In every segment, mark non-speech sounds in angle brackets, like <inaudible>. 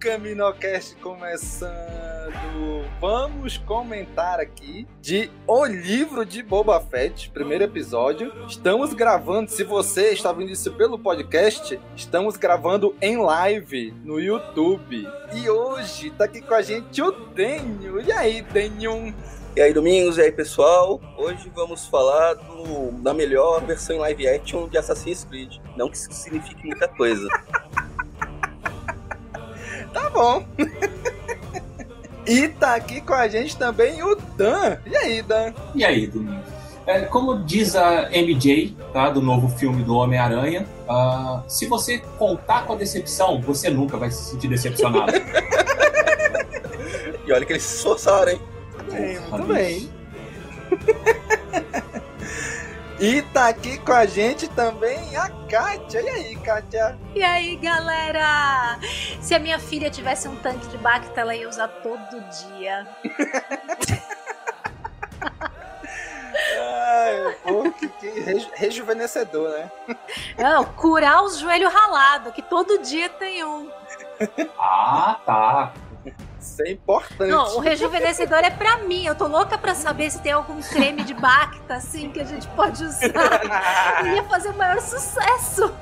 CaminoCast começando. Vamos comentar aqui de O Livro de Boba Fett, primeiro episódio. Estamos gravando, se você está vendo isso pelo podcast, estamos gravando em live no YouTube. E hoje tá aqui com a gente o Denho. E aí, Denho? E aí, Domingos, e aí, pessoal? Hoje vamos falar do, da melhor versão em live action de Assassin's Creed. Não que isso signifique muita coisa. <laughs> tá bom. <laughs> e tá aqui com a gente também o Dan. E aí, Dan? E aí, Domingos? É, como diz a MJ, tá, do novo filme do Homem-Aranha, uh, se você contar com a decepção, você nunca vai se sentir decepcionado. <laughs> e olha que eles se esforçaram, hein? Bem, muito bem. <laughs> e tá aqui com a gente também a Kátia. E aí, Kátia? E aí, galera? Se a minha filha tivesse um tanque de Bacta, ela ia usar todo dia. Ai, pô, que, que reju rejuvenescedor, né? Não, curar os joelhos ralados, que todo dia tem um. Ah, tá. Isso é importante. Não, o rejuvenescedor é pra mim. Eu tô louca pra saber se tem algum creme de Bacta, assim, que a gente pode usar. <laughs> Ia fazer o maior sucesso.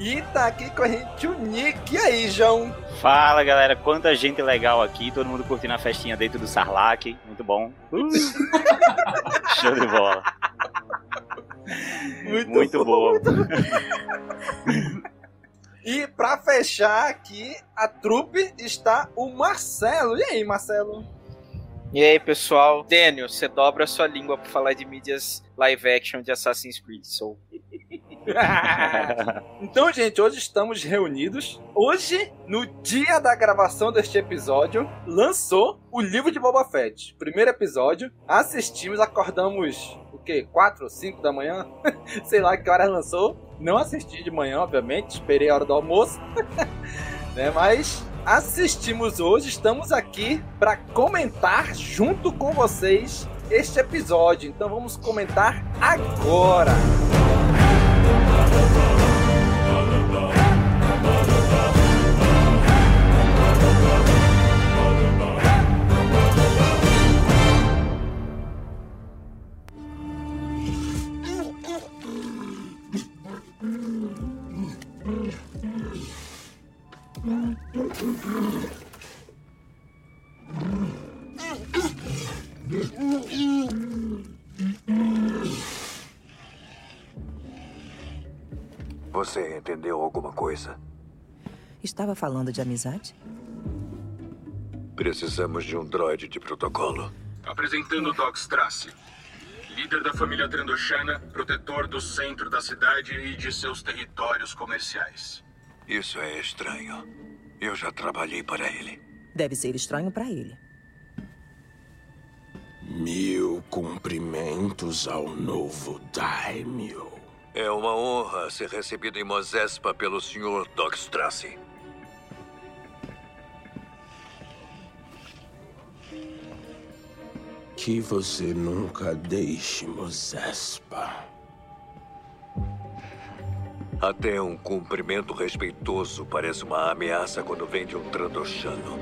E tá aqui com a gente o Nick. E aí, João? Fala, galera. Quanta gente legal aqui. Todo mundo curtindo a festinha dentro do Sarlacc. Muito bom. Uh. <laughs> Show de bola. Muito, Muito bom. boa. <laughs> E pra fechar aqui, a trupe está o Marcelo. E aí, Marcelo? E aí, pessoal? Daniel, você dobra a sua língua pra falar de mídias live action de Assassin's Creed Soul. <laughs> então, gente, hoje estamos reunidos. Hoje, no dia da gravação deste episódio, lançou o livro de Boba Fett. Primeiro episódio. Assistimos, acordamos o quê? 4 ou 5 da manhã? <laughs> Sei lá que horas lançou. Não assisti de manhã, obviamente. Esperei a hora do almoço. <laughs> né? Mas assistimos hoje. Estamos aqui para comentar junto com vocês este episódio. Então vamos comentar agora. Você entendeu alguma coisa? Estava falando de amizade? Precisamos de um droide de protocolo. Apresentando Doc Strasse, líder da família Trandoshana, protetor do centro da cidade e de seus territórios comerciais. Isso é estranho. Eu já trabalhei para ele. Deve ser estranho para ele. Mil cumprimentos ao novo Daimyo. É uma honra ser recebido em Mosespa pelo Sr. Dogstrasse. Que você nunca deixe Mosespa. Até um cumprimento respeitoso parece uma ameaça quando vem de um Trandoshano.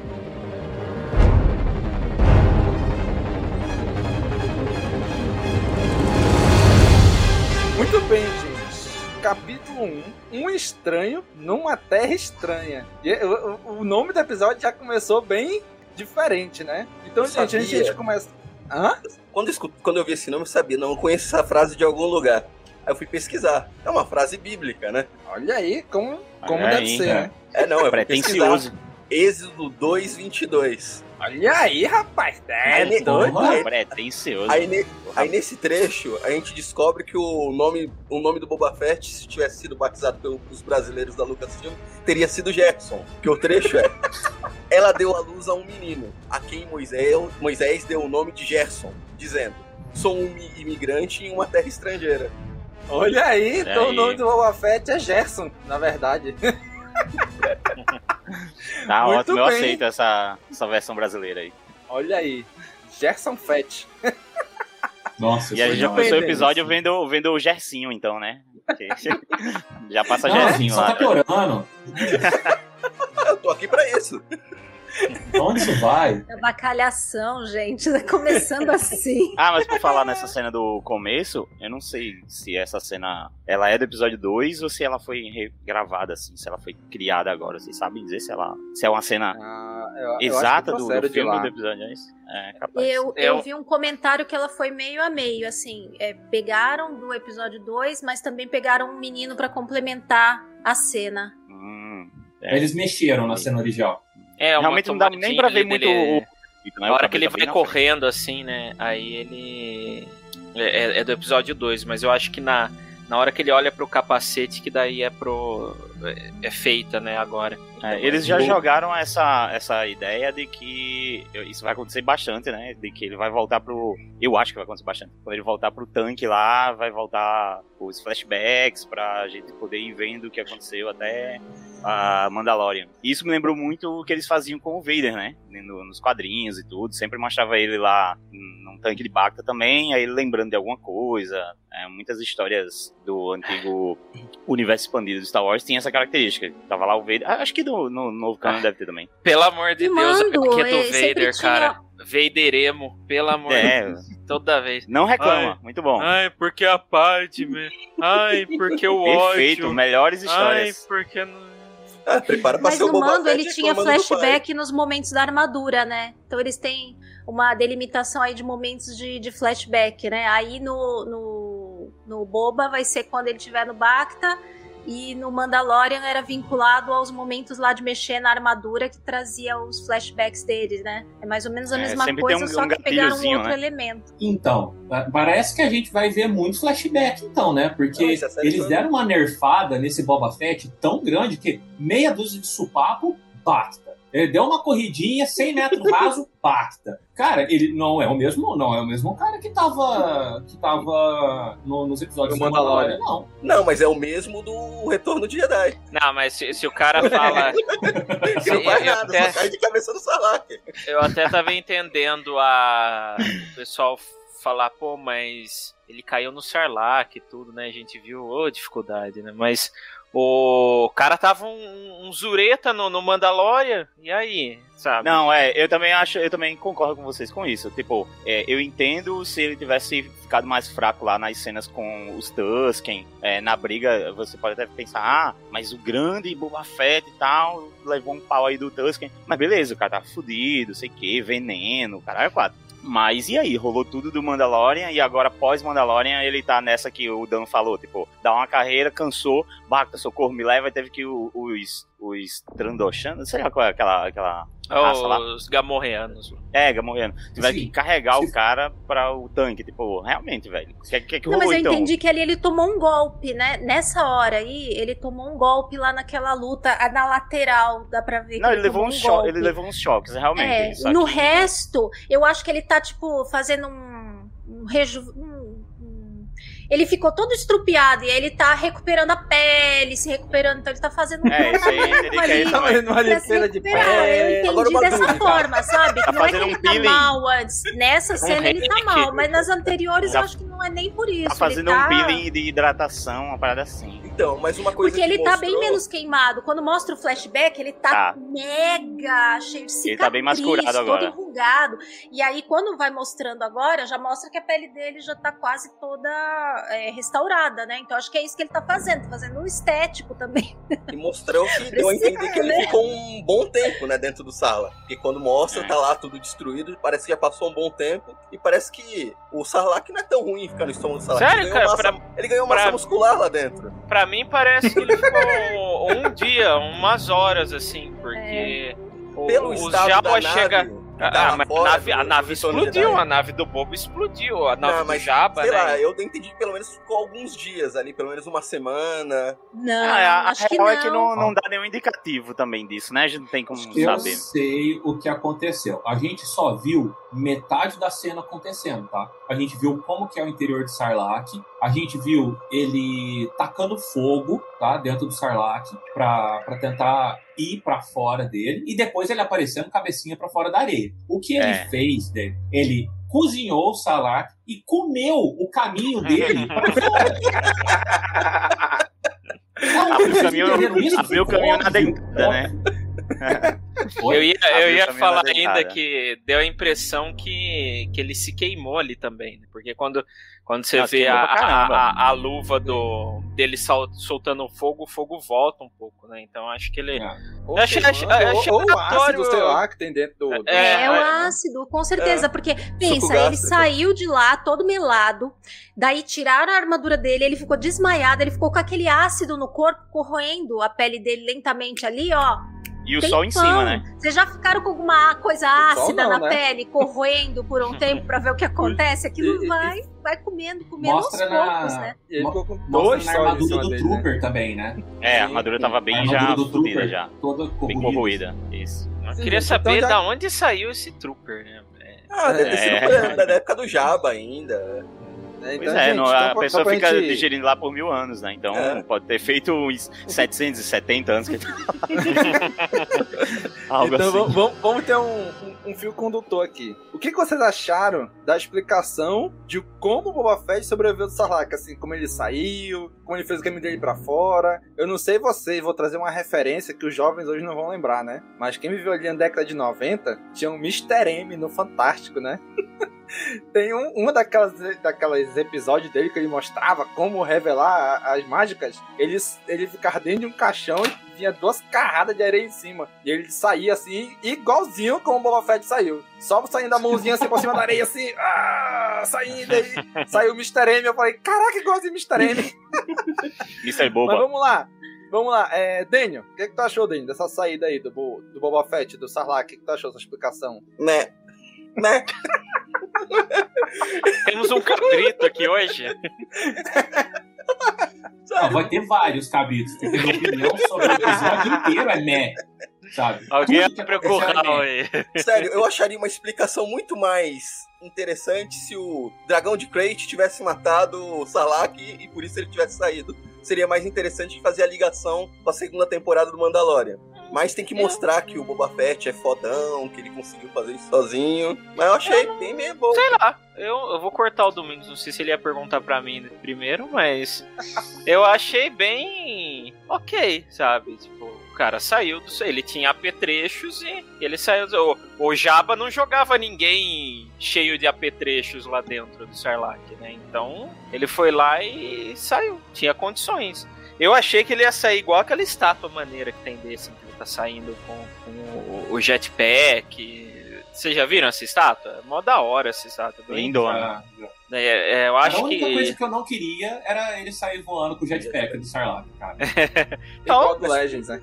Muito bem, gente. Capítulo 1. Um estranho numa terra estranha. E o, o- nome do episódio já começou bem diferente, né? Então, Eu gente, a gente, começa. Hã? Quando eu, escu- quando eu vi esse nome, eu sabia, não, eu conheço essa frase de algum lugar. Aí eu fui pesquisar. É uma frase bíblica, né? Olha aí, como, como Olha deve aí, ser, né? É, não, é Pretencioso. Êxodo 2, 22. Olha aí, rapaz. É Aí, doido. aí- Pretencioso. Aí, ne- aí nesse trecho, a gente descobre que o nome, o nome do Boba Fett, se tivesse sido batizado pelos brasileiros da Lucasfilm, teria sido Jackson. Que o trecho é... <laughs> Ela deu à luz a um menino, a quem Moisés, Moisés deu o nome de Gerson, dizendo... Sou um imi- imigrante em uma terra estrangeira. Olha aí, Olha então o aí. nome do Boba Fett é Gerson, na verdade. <laughs> Tá Muito ótimo, eu bem. aceito essa, essa versão brasileira aí. Olha aí, Gerson Fett. Nossa, E a gente já começou o episódio vendo, vendo o Gersinho, então, né? <laughs> Já passa Não, Gersinho só lá. tá piorando. <laughs> Eu tô aqui pra isso. Onde isso vai? É bacalhação, gente. Tá começando assim. <laughs> Ah, mas por falar nessa cena do começo, eu não sei se essa cena ela é do episódio 2 ou se ela foi regravada, assim, se ela foi criada agora. Vocês sabem dizer se ela se é uma cena Ah, eu- eu exata do, do de filme do episódio? É isso? É, capaz. Eu, Eu- eu vi um comentário que ela foi meio a meio, assim, é, pegaram do episódio 2, mas também pegaram um menino pra complementar a cena. Hum, é. Eles mexeram na cena original. É, Realmente não dá nem pra ver muito o. dele- né? A hora que ele vai na frente. correndo, assim, né? Aí ele. É, é- é do episódio 2, mas eu acho que na, na hora que ele olha pro capacete, que daí é pro. É, é feita, né, agora. É, eles já jogaram essa, essa ideia de que isso vai acontecer bastante, né? De que ele vai voltar pro. Eu acho que vai acontecer bastante. Quando ele voltar pro tanque lá, vai voltar os flashbacks pra gente poder ir vendo o que aconteceu até a Mandalorian. Isso me lembrou muito o que eles faziam com o Vader, né? No- nos quadrinhos e tudo. Sempre mostrava ele lá num tanque de Bacta também, aí lembrando de alguma coisa. É, muitas histórias do antigo universo expandido do Star Wars tinha essa característica. Tava lá o Vader. Ah, Acho que do, no novo canon deve ter também. Pelo amor de Deus, mando, a HQ do eh, sempre Vader, tinha- cara. Vaderemo, pelo amor É. de Deus. Toda vez. Não reclama, Ai, muito bom. Ai, porque a Padme. Ai, porque o ódio. Perfeito, melhores histórias. Ai, porque não. Ah, prepara pra Mas ser o no Boba mando Fett ele tinha do flashback nos momentos da armadura, né? Então eles têm uma delimitação aí de momentos de, de flashback, né? Aí no, no, no Boba vai ser quando ele estiver no Bacta. E no Mandalorian era vinculado aos momentos lá de mexer na armadura que trazia os flashbacks deles, né? É mais ou menos a É, mesma coisa, um- só um que pegaram um outro né? elemento. Então, pa- parece que a gente vai ver muito flashback, então, né? Porque é eles foi- deram uma nerfada nesse Boba Fett tão grande que meia dúzia de supapo, basta. Ele deu uma corridinha, 100 metros raso, basta. Cara, ele não é o mesmo, não é o mesmo cara que tava, que tava no- nos episódios do Mandalorian. não. Não, mas é o mesmo do Retorno de Jedi. Não, mas se, se o cara fala. <laughs> Que não eu, faz nada, até, só cai de cabeça no eu até tava entendendo a. O pessoal falar, pô, mas ele caiu no Sarlacc e tudo, né? A gente viu, ô, dificuldade, né? Mas o cara tava um, um zureta no, no Mandalorian, e aí, sabe? Não, é, eu também acho, eu também concordo com vocês com isso. Tipo, é, eu entendo se ele tivesse ficado mais fraco lá nas cenas com os Tusken, é, na briga, você pode até pensar, ah, mas o grande Boba Fett e tal, levou um pau aí do Tusken. Mas beleza, o cara tá fudido, sei que, veneno, caralho, é quatro. Mas e aí, rolou tudo do Mandalorian e agora pós-Mandalorian ele tá nessa que o Dan falou, tipo, dá uma carreira, cansou, Bacta, socorro, me leva, teve que os, os Trandoshan, não sei lá qual é aquela, aquela lá. Os gamorreanos. É, Gamorreano. Tiveram Sim. que carregar o cara pra o tanque. Tipo, realmente, velho. O que, que, que Não, mas eu então? entendi que ali ele tomou um golpe, né? Nessa hora aí, ele tomou um golpe lá naquela luta, a- na lateral, dá pra ver que Não, ele levou, tomou um um cho golpe. ele levou uns choques, realmente. É, no que- resto, eu acho que ele tá, tipo, fazendo um. um, reju... um- ele ficou todo estrupiado e aí ele tá recuperando a pele, se recuperando, então ele tá fazendo um É, isso aí, é ali Tá fazendo uma limpeza de recuperar. pele. Eu entendi dessa dúvida. forma, sabe? Tá não é que ele um tá peeling. mal antes. Nessa cena ele tá reiki. mal, mas nas anteriores Tá- eu acho que não é nem por isso. Tá fazendo ele tá... um peeling de hidratação, uma parada assim. Então, mas uma coisa Porque ele que tá mostrou... bem menos queimado. Quando mostra o flashback, ele tá, Tá. mega cheio de cicatriz, Ele tá bem mais curado agora. todo enrugado. E aí, quando vai mostrando agora, já mostra que a pele dele já tá quase toda é, restaurada, né? Então acho que é isso que ele tá fazendo, tá fazendo um estético também. E mostrou que <laughs> deu a entender que ele né? ficou um bom tempo, né, dentro do sala. Porque quando mostra, É. tá lá tudo destruído, parece que já passou um bom tempo. E parece que o Sarlacc não é tão ruim ficar no estômago do Sarlacc. Sério, ele ganhou cara? massa, Pra- ele ganhou massa pra- muscular lá dentro. Pra mim parece que ele ficou <laughs> um dia, umas horas, assim, porque o, Pelo o estado Jabba da chega. nave, Ah, lá mas a fora nave, do- a do nave explodiu, a nave do Bobo explodiu, a nave Não, do mas, Jabba, sei né? lá, eu entendi que pelo menos ficou alguns dias ali, pelo menos uma semana. Não, Ah, a, a acho que real não. é que não, não dá nenhum indicativo também disso, né? A gente não tem como Eu saber. sei o que aconteceu. A gente só viu metade da cena acontecendo, tá? A gente viu como que é o interior de Sarlacc. A gente viu ele tacando fogo, tá? Dentro do Sarlacc pra, pra tentar ir pra fora dele. E depois ele aparecendo cabecinha pra fora da areia. O que ele É. fez, né? Ele cozinhou o Sarlacc e comeu o caminho dele pra <laughs> fora. Abriu o caminho, abriu o caminho na dentada, né? Eu ia, eu ia falar ainda que deu a impressão que, que ele se queimou ali também, né? Porque quando, quando você Nossa, vê a, a, a- luva do, dele sol- soltando fogo, o fogo volta um pouco, né? Então acho que ele. Ou, achei- achei- ou- achei ou o ácido, sei lá, que tem dentro do... do- É, É, o é. ácido, com certeza, porque pensa, ele saiu de lá todo melado, daí tiraram a armadura dele, ele ficou desmaiado, ele ficou com aquele ácido no corpo, corroendo a pele dele lentamente ali, ó. E o Tempão. sol em cima, né? Vocês já ficaram com alguma coisa ácida não, na né? pele, corroendo por um <laughs> tempo pra ver o que acontece? Aquilo E- e- vai, vai comendo, comendo Mostra aos na- poucos, né? Ele ficou com dois na armadura do dele, né? Trooper também, né? É, a armadura tava bem A já fodida já. toda Bem corroída. corroída. Isso. Eu Sim, queria saber então já- da onde saiu esse Trooper, né? É. Ah, deve ter sido É. da- da época do Jabba ainda. É, Pois então, é, gente, não, então, a pessoa fica gente- digerindo lá por mil anos, né? Então É. pode ter feito uns <laughs> 770 anos que <laughs> Algo Então assim. vamos, vamos- vamos ter um, um- um fio condutor aqui. O que, que vocês acharam da explicação de como o Boba Fett sobreviveu do Sarlacc? Assim, como ele saiu, como ele fez o caminho dele pra fora. Eu não sei vocês, vou trazer uma referência que os jovens hoje não vão lembrar, né? Mas quem viveu ali na década de 90 tinha um Mr. M no Fantástico, né? <laughs> Tem um, uma daquelas, daquelas episódios dele que ele mostrava como revelar as mágicas. Ele, ele ficava dentro de um caixão e vinha duas carradas de areia em cima. E ele saía assim, igualzinho como o Boba Fett saiu. Só saindo a mãozinha assim por cima da areia, assim, ah, saindo aí. Saiu o Mr. M. Eu falei, caraca, igualzinho o Mr. M. Mr. Mas Boba. vamos lá. Vamos lá, é, Daniel, o que, que tu achou, Daniel, dessa saída aí do, do Boba Fett, do Sarlacc? O que, que tu achou dessa explicação? Né? Né? Temos um cabrito aqui hoje. Não, vai ter vários cabritos, porque minha opinião sobre o episódio inteiro é meh. Sabe? Alguém que abre o é curral aí. Sério, eu acharia uma explicação muito mais interessante se o dragão de Crate tivesse matado o Sarlacc e, e por isso ele tivesse saído. Seria mais interessante fazer a ligação com a segunda temporada do Mandalorian. Mas tem que mostrar que o Boba Fett é fodão, que ele conseguiu fazer isso sozinho. Mas eu achei bem meio bom. Sei lá, eu, eu vou cortar o Domingos. Não sei se ele ia perguntar pra mim primeiro, mas eu achei bem ok, sabe? Tipo, o cara saiu do. Ele tinha apetrechos e ele saiu. O, o Jabba não jogava ninguém cheio de apetrechos lá dentro do Sarlacc, né? Então ele foi lá e saiu. Tinha condições. Eu achei que ele ia sair igual aquela estátua maneira que tem desse, tá saindo com, com o- jetpack. Vocês já viram essa estátua? É mó da hora essa estátua. Lindona. É, é, eu acho a única que. coisa que eu não queria era ele sair voando com o jetpack do Sarlacc, cara. <laughs> Então, Igual do Legends, né?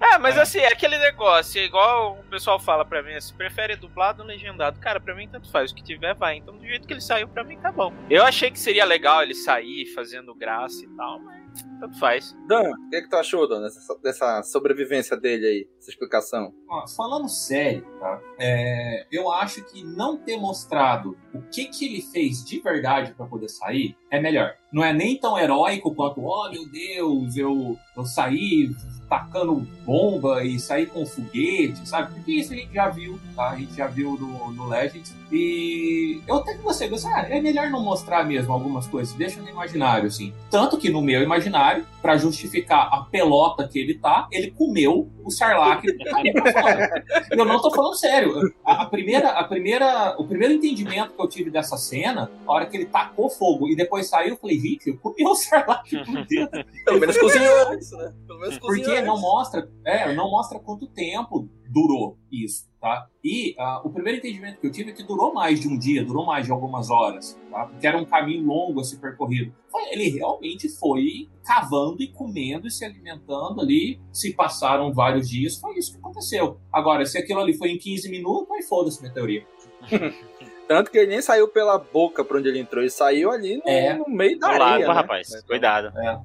É, mas assim, é aquele negócio, é igual o pessoal fala pra mim, se prefere dublado ou legendado. Cara, pra mim tanto faz, o que tiver vai. Então do jeito que ele saiu, pra mim tá bom. Eu achei que seria legal ele sair fazendo graça e tal, mas Tanto faz. Dan, o que, é que tu achou, Dan, dessa, dessa sobrevivência dele aí, essa explicação? Ó, falando sério, tá? É, eu acho que não ter mostrado o que, que ele fez de verdade para poder sair é melhor. Não é nem tão heróico quanto, oh meu Deus, eu, eu saí tacando bomba e sair com foguete, sabe? Porque isso a gente já viu, tá? A gente já viu no, no Legends. E eu até que você ah, é melhor não mostrar mesmo algumas coisas, deixa no imaginário, assim. Tanto que no meu imaginário, para justificar a pelota que ele tá, ele comeu o Sarlacc <laughs> Eu não tô falando sério. A, a, primeira, a primeira, o primeiro entendimento que eu tive dessa cena, a hora que ele tacou fogo e depois saiu, eu falei, gente, eu comi o Sarlacc por <laughs> dentro. Pelo menos cozinhou antes, né? Pelo menos cozinhou Porque não mostra, é, não mostra quanto tempo durou isso, tá? E uh, o primeiro entendimento que eu tive é que durou mais de um dia, durou mais de algumas horas, tá? Porque era um caminho longo a ser percorrido. Ele realmente foi cavando e comendo e se alimentando ali. Se passaram vários dias, foi isso que aconteceu. Agora, se aquilo ali foi em 15 minutos, aí foda-se minha teoria. <laughs> Tanto que ele nem saiu pela boca pra onde ele entrou, ele saiu ali no, é. no meio da areia. Lado, né? rapaz. Cuidado. É.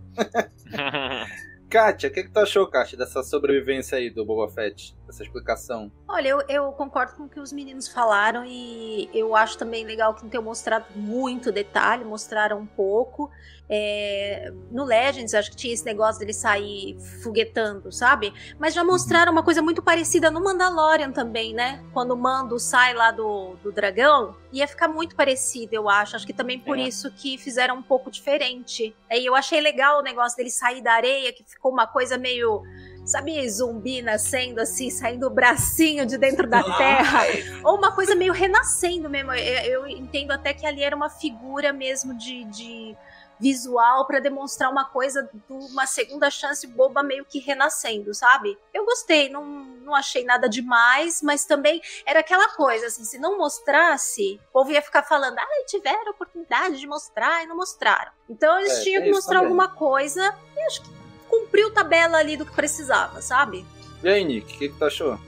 <laughs> Kátia, o que, que tu achou, Kátia, dessa sobrevivência aí do Boba Fett? Dessa explicação? Olha, eu, eu, concordo com o que os meninos falaram e eu acho também legal que não tenham mostrado muito detalhe, mostraram um pouco. É, no Legends, acho que tinha esse negócio dele sair foguetando, sabe? Mas já mostraram uma coisa muito parecida no Mandalorian também, né? Quando o Mando sai lá do, do dragão, ia ficar muito parecido, eu acho. Acho que também por é. isso que fizeram um pouco diferente. Aí eu achei legal o negócio dele sair da areia, que ficou uma coisa meio sabe, zumbi nascendo assim, saindo o bracinho de dentro da terra, ou uma coisa meio renascendo mesmo. Eu, eu, entendo até que ali era uma figura mesmo de, de visual para demonstrar uma coisa de uma segunda chance boba meio que renascendo, sabe? Eu gostei, não, não achei nada demais, mas também era aquela coisa, assim, se não mostrasse, o povo ia ficar falando, ah, tiveram oportunidade de mostrar e não mostraram. Então eles é, tinham que mostrar também. alguma coisa e acho que cumpriu tabela ali do que precisava, sabe? E aí, Nick, o que, que tu achou?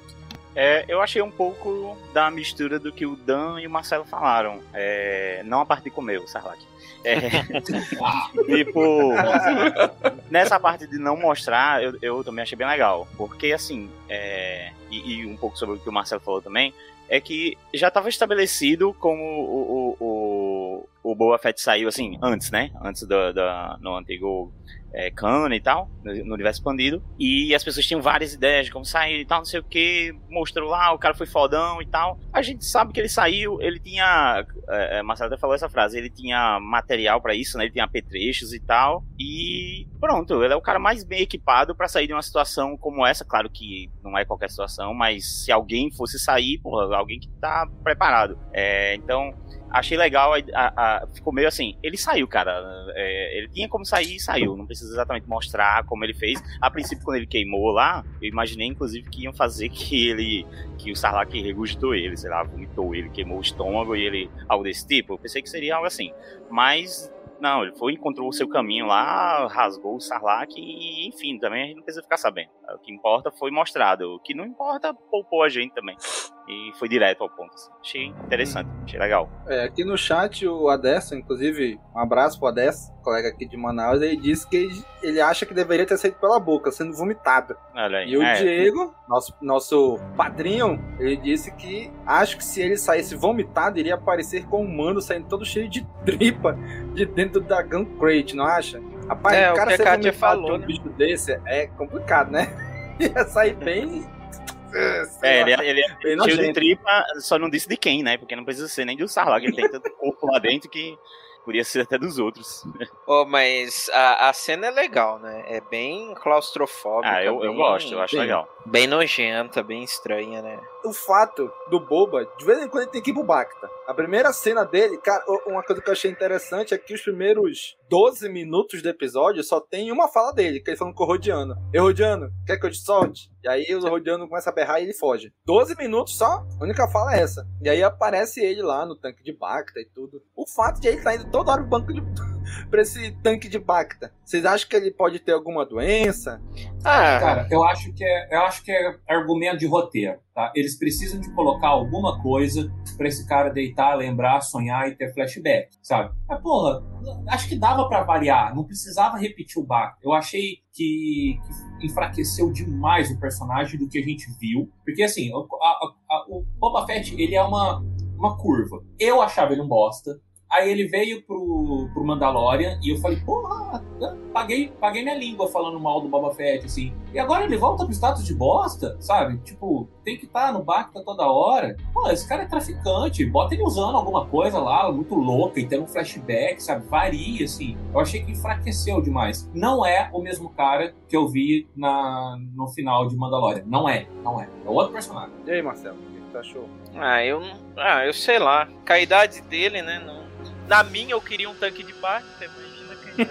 É, eu achei um pouco da mistura do que o Dan e o Marcelo falaram. É, não a parte de comer o Sarlacc. É, <laughs> tipo, nessa parte de não mostrar, eu, eu também achei bem legal. Porque, assim, é, e, e, um pouco sobre o que o Marcelo falou também, é que já estava estabelecido como o, o, o, o Boa Fett saiu, assim, antes, né? Antes do, do no antigo é, e tal, no universo expandido. E as pessoas tinham várias ideias de como sair e tal, não sei o que. Mostrou lá, o cara foi fodão e tal. A gente sabe que ele saiu, ele tinha. É, é Marcelo até falou essa frase, ele tinha material para isso, né? Ele tinha apetrechos e tal. E pronto, ele é o cara mais bem equipado para sair de uma situação como essa. Claro que não é qualquer situação, mas se alguém fosse sair, porra, alguém que tá preparado. É, então achei legal, a, a, a, ficou meio assim, ele saiu, cara, é, ele tinha como sair e saiu, não precisa exatamente mostrar como ele fez. A princípio, quando ele queimou lá, eu imaginei, inclusive, que iam fazer que ele, que o Sarlacc regurgitou ele, sei lá, vomitou ele, queimou o estômago e ele, algo desse tipo, eu pensei que seria algo assim, mas não, ele foi, encontrou o seu caminho lá, rasgou o Sarlacc e, enfim, também a gente não precisa ficar sabendo. O que importa foi mostrado. O que não importa, poupou a gente também. E foi direto ao ponto. Assim. Achei interessante, achei legal. É, aqui no chat, o Adesso, inclusive, um abraço pro Adesso, colega aqui de Manaus, ele disse que ele acha que deveria ter saído pela boca, sendo vomitado. Olha aí. E o é. Diego, nosso, nosso padrinho, ele disse que acho que se ele saísse vomitado, iria aparecer com um mano saindo todo cheio de <laughs> tripa de dentro da Gun Crate, não acha? Rapaz, é, o cara o que a Kátia falou, um né? bicho desse é complicado, né? <laughs> Ia sair bem é, ele, ele é cheio de tripa, só não disse de quem, né? Porque não precisa ser nem do Sarlacc, ele tem tanto corpo lá dentro que podia ser até dos outros. Oh, mas a, a cena é legal, né? É bem claustrofóbica. Ah, eu, bem, eu gosto, eu acho bem, legal. Bem nojenta, bem estranha, né? O fato do Boba, de vez em quando ele tem que ir pro Bacta. A primeira cena dele, cara, uma coisa que eu achei interessante é que os primeiros 12 minutos do episódio só tem uma fala dele, que ele falando com o Rodiano. Eu, Rodiano, quer que eu te solte? E aí o Rodiano começa a berrar e ele foge. 12 minutos só, a única fala é essa. E aí aparece ele lá no tanque de Bacta e tudo. O fato de ele estar tá indo toda hora pro banco de <laughs> <laughs> pra esse tanque de Bacta? Vocês acham que ele pode ter alguma doença? Ah, cara, eu acho que é, eu acho que é argumento de roteiro, tá? Eles precisam de colocar alguma coisa pra esse cara deitar, lembrar, sonhar e ter flashback, sabe? Mas, porra, acho que dava pra variar, não precisava repetir o Bacta. Eu achei que, que enfraqueceu demais o personagem do que a gente viu, porque assim, a, a, a, o Boba Fett, ele é uma, uma curva. Eu achava ele um bosta, Aí ele veio pro, pro Mandalorian e eu falei, porra, paguei, paguei minha língua falando mal do Boba Fett, assim. E agora ele volta pro status de bosta, sabe? Tipo, tem que estar tá no Bacta toda hora. Pô, esse cara é traficante, bota ele usando alguma coisa lá, muito louca, e tendo um flashback, sabe? Varia, assim. Eu achei que enfraqueceu demais. Não é o mesmo cara que eu vi na, no final de Mandalorian. Não é, não é. É outro personagem. E aí, Marcelo, o que você achou? Ah, eu Ah, eu sei lá. Com a idade dele, né? Não na minha eu queria um tanque de Bacta, imagina quem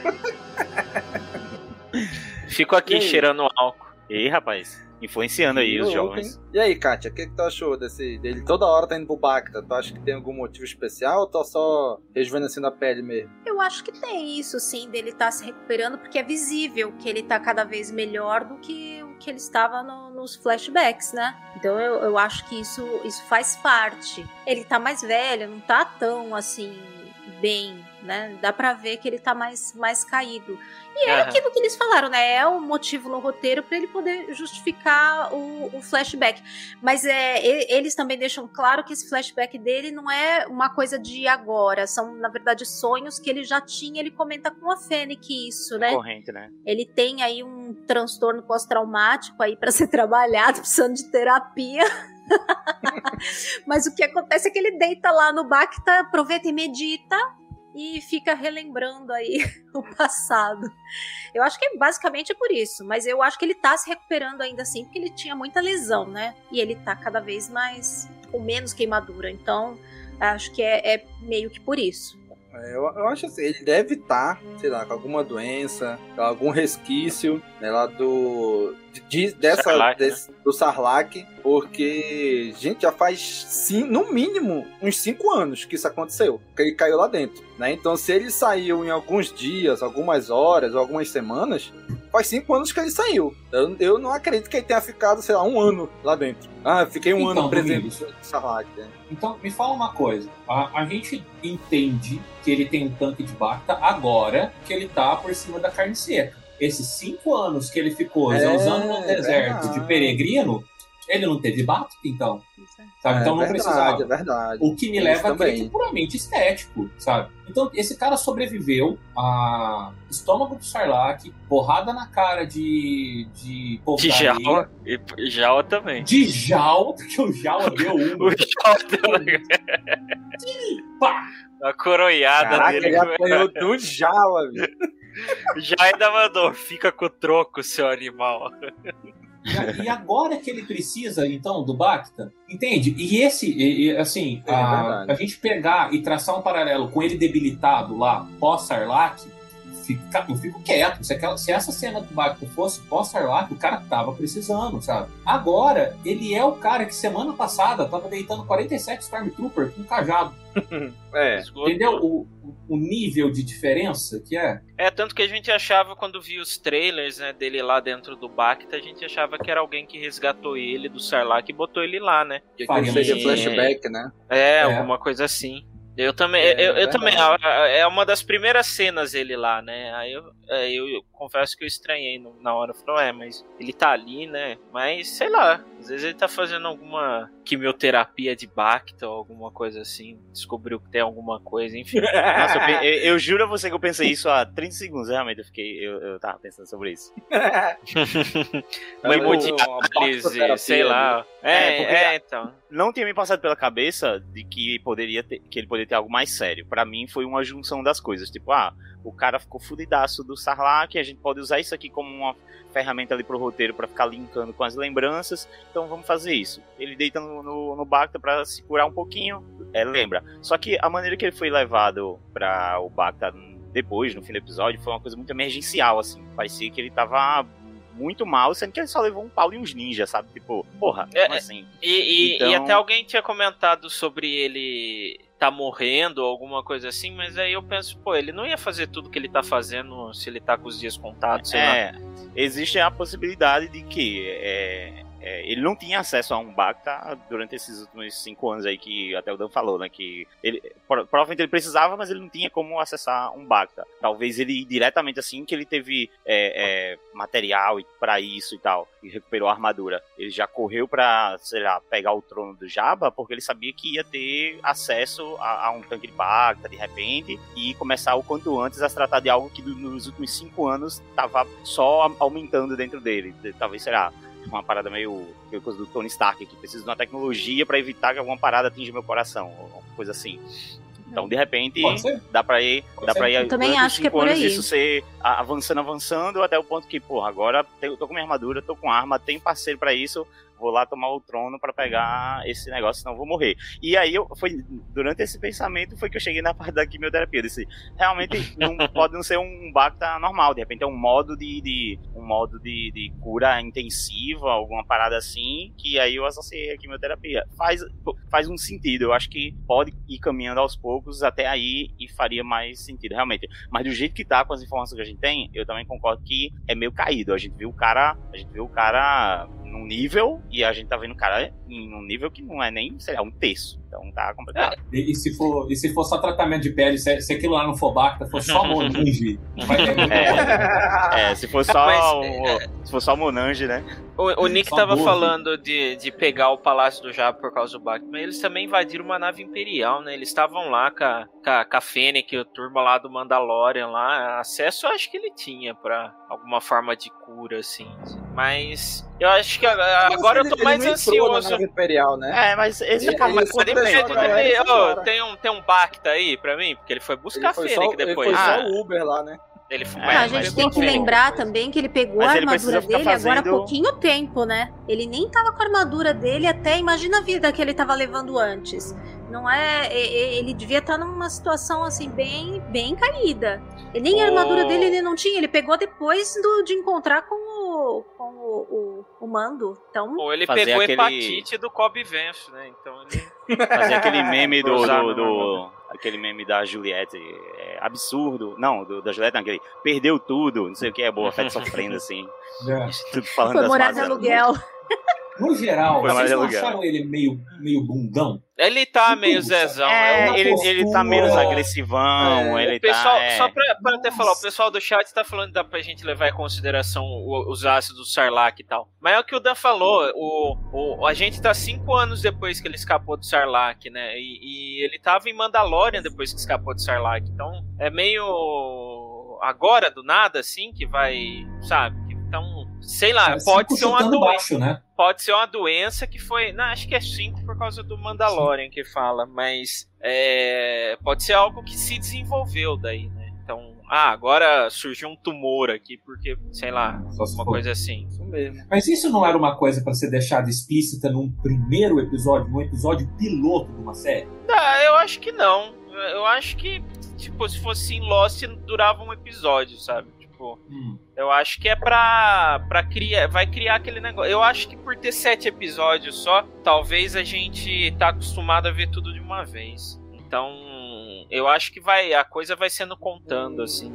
<laughs> Fico aqui cheirando álcool. E aí, rapaz? Influenciando aí os jovens. E aí, Kátia, o que, que tu achou desse dele? Toda hora tá indo pro Bacta. Tu acha que tem algum motivo especial ou tá só rejuvenescendo a pele mesmo? Eu acho que tem isso, sim, dele tá se recuperando, porque é visível que ele tá cada vez melhor do que o que ele estava no, nos flashbacks, né? Então eu, eu acho que isso, isso faz parte. Ele tá mais velho, não tá tão assim bem, né? Dá pra ver que ele tá mais, mais caído. E é uhum. aquilo que eles falaram, né? É o um motivo no roteiro para ele poder justificar o, o, flashback. Mas é, eles também deixam claro que esse flashback dele não é uma coisa de agora. São, na verdade, sonhos que ele já tinha. Ele comenta com a Fennec isso, né? Corrente, né? Ele tem aí um transtorno pós-traumático aí para <laughs> ser trabalhado, precisando de terapia. <laughs> Mas o que acontece é que ele deita lá no Bacta, aproveita e medita e fica relembrando aí <laughs> o passado. Eu acho que basicamente é por isso, mas eu acho que ele tá se recuperando ainda assim, porque ele tinha muita lesão, né? E ele tá cada vez mais com menos queimadura. Então, acho que é, é meio que por isso. É, eu, eu acho assim, ele deve estar, tá, sei lá, com alguma doença, algum resquício né, lá do. De, dessa, Sarlacc, desse, né? do Sarlacc, porque, gente, já faz sim, no mínimo uns 5 anos que isso aconteceu, que ele caiu lá dentro. Né? Então, se ele saiu em alguns dias, algumas horas, algumas semanas, faz 5 anos que ele saiu. Eu, eu não acredito que ele tenha ficado, sei lá, um ano lá dentro. Ah, fiquei um então, ano presente no Sarlacc. Né? Então, me fala uma coisa. A, a gente entende que ele tem um tanque de Bacta agora que ele tá por cima da carne seca. Esses cinco anos que ele ficou é, usando no deserto é de peregrino, ele não teve Bacta, então. Sabe? É, então não verdade, precisava. É verdade. O que me leva a crer que é puramente estético, sabe? Então, esse cara sobreviveu a estômago do Sarlacc, porrada na cara de. de De Jawa. E Jawa também. De Jawa, porque o Jawa deu <laughs> um. o Jawa deu Pá! A coroiada Caraca, dele. ele apanhou do Jawa, velho. Já ainda mandou, fica com o troco, seu animal. E agora que ele precisa, então, do Bacta, entende? E esse, e, assim, é a, a, gente pegar e traçar um paralelo com ele debilitado lá, pós-Sarlacc, fica, eu fico quieto. Se, aquela, se essa cena do Bacta fosse pós-Sarlacc, o cara tava precisando, sabe? Agora, ele é o cara que semana passada tava deitando 47 Stormtrooper com um cajado. <laughs> é. Entendeu o, o nível de diferença que é? É, tanto que a gente achava quando via os trailers né, dele lá dentro do Bacta, a gente achava que era alguém que resgatou ele do Sarlacc e botou ele lá, né? Que seria flashback, né? É, é, alguma coisa assim. Eu também, é, eu, eu também, é uma das primeiras cenas ele lá, né? Aí eu, é, eu, eu confesso que eu estranhei na hora, eu falei, é, mas ele tá ali, né? Mas sei lá, às vezes ele tá fazendo alguma quimioterapia de Bacta ou alguma coisa assim, descobriu que tem alguma coisa, enfim. Nossa, eu, eu, eu, juro a você que eu pensei isso há 30 segundos, realmente, eu fiquei, eu, eu tava pensando sobre isso. <laughs> uma hemodiálise, sei lá. Né? É, é, é, então. Não tinha me passado pela cabeça de que poderia ter, que ele poderia ter algo mais sério. Para mim foi uma junção das coisas, tipo, ah, o cara ficou fudidaço do Sarlacc, a gente pode usar isso aqui como uma ferramenta ali pro roteiro para ficar linkando com as lembranças, então vamos fazer isso. Ele deita no, no, no Bacta para se curar um pouquinho, é, lembra. Só que a maneira que ele foi levado para o Bacta depois, no fim do episódio, foi uma coisa muito emergencial, assim. Parecia que ele tava muito mal, sendo que ele só levou um pau e uns ninjas, sabe? Tipo, porra, é, assim? E, e, então... e até alguém tinha comentado sobre ele tá morrendo ou alguma coisa assim, mas aí eu penso, pô, ele não ia fazer tudo que ele tá fazendo se ele tá com os dias contados, sei é, lá. existe a possibilidade de que é, é, ele não tinha acesso a um Bacta durante esses últimos cinco anos aí que até o Dan falou, né? Que ele pro- provavelmente ele precisava, mas ele não tinha como acessar um Bacta. Talvez ele diretamente assim que ele teve é, é, material para isso e tal e recuperou a armadura. Ele já correu pra, sei lá, pegar o trono do Jabba porque ele sabia que ia ter acesso a, a um tanque de Bacta de repente e começar o quanto antes a se tratar de algo que nos últimos cinco anos estava só aumentando dentro dele. Talvez, sei lá, uma parada meio, meio coisa do Tony Stark, que precisa de uma tecnologia para evitar que alguma parada atinja meu coração, ou uma coisa assim. Então, de repente, dá pra ir, dá ser. pra ir Eu também acho que é cinco por anos aí. isso ser a- avançando, avançando, até o ponto que, porra, agora eu tô com minha armadura, tô com arma, tem parceiro pra isso, vou lá tomar o trono pra pegar esse negócio, senão eu vou morrer. E aí, eu, foi durante esse pensamento foi que eu cheguei na parte da quimioterapia. Eu disse, realmente, não, <laughs> pode não ser um Bacta normal, de repente é um modo de, de- um modo de, de cura intensiva, alguma parada assim, que aí eu associei a quimioterapia. Faz, faz um sentido, eu acho que pode ir caminhando aos poucos até aí e faria mais sentido, realmente. Mas do jeito que tá, com as informações que a gente tem, eu também concordo que é meio caído. A gente viu o cara, a gente viu o cara num nível e a gente tá vendo o cara em um nível que não é nem, sei lá, um terço. Então tá complicado. E, e se for, e se for só tratamento de pele, se, se aquilo lá não for Bacta, for só <laughs> Monange, vai ter muito É, é, se for só Mas, o, se for só o Monange, né? O, o Nick Só tava doze. falando de, de pegar o Palácio do Jabba por causa do Bacta, mas eles também invadiram uma nave imperial, né? Eles estavam lá com a, com, a, com a Fennec, a turma lá do Mandalorian lá. Acesso eu acho que ele tinha pra alguma forma de cura, assim. Mas eu acho que agora, agora eu tô Ele- mais ele não entrou na ansioso. nave imperial, né? É, mas esse Ele- ele ele foi Ô, embora. tem, um, tem um Bacta aí pra mim? Porque ele foi buscar Ele foi a só, Fennec ele depois. foi Ah, só o Uber lá, né? ele foi, mas- a gente mas tem que lembrar também que ele pegou Mas a armadura dele agora há fazendo- pouquinho tempo, né? Ele nem tava com a armadura dele até, imagina a vida que ele tava levando antes. Não é. Ele devia estar numa situação assim, bem, bem caída. E nem a armadura dele ele não tinha, ele pegou depois do- de encontrar com o. com o, o, o mando. Então. Ou ele Fazer pegou aquele- hepatite do Cobb Vance, né? Então ele. Fazer aquele <laughs> meme do, do, do- aquele meme da Juliette, é absurdo. Não, do, da Juliette, não, aquele perdeu tudo, não sei o que é boa, Fett sofrendo assim. <laughs> É. Tudo falando Foi das morar de aluguel. <laughs> No geral, Foi vocês não acharam ele meio, meio bundão? Ele tá Tipo, meio Zezão. É, ele, ele tá postura- menos agressivão, É, ele o pessoal, tá. é. Só pra, pra até falar, o pessoal do chat tá falando que dá pra gente levar em consideração os ácidos do Sarlacc e tal. Mas é o que o Dan falou, o, o, a gente tá cinco anos depois que ele escapou do Sarlacc, né? E, e ele tava em Mandalorian depois que escapou do Sarlacc. Então é meio agora do nada, assim, que vai, sabe? Então, sei lá, É, pode ser uma doença. baixo, né? Pode ser uma doença que foi. Não, acho que é 5 por causa do Mandalorian que fala, mas é, pode ser algo que se desenvolveu daí, né? Então, ah, agora surgiu um tumor aqui, porque, sei lá, Só se uma for. coisa assim. Isso mesmo. Mas isso não era uma coisa pra ser deixada explícita num primeiro episódio, num episódio piloto de uma série? Ah, eu acho que não. Eu acho que, tipo, se fosse em Lost, durava um episódio, sabe? Tipo, Hum. eu acho que é pra, pra criar. Vai criar aquele negócio. Eu acho que por ter sete episódios só, talvez a gente tá acostumado a ver tudo de uma vez. Então, eu acho que vai. A coisa vai sendo contando, assim.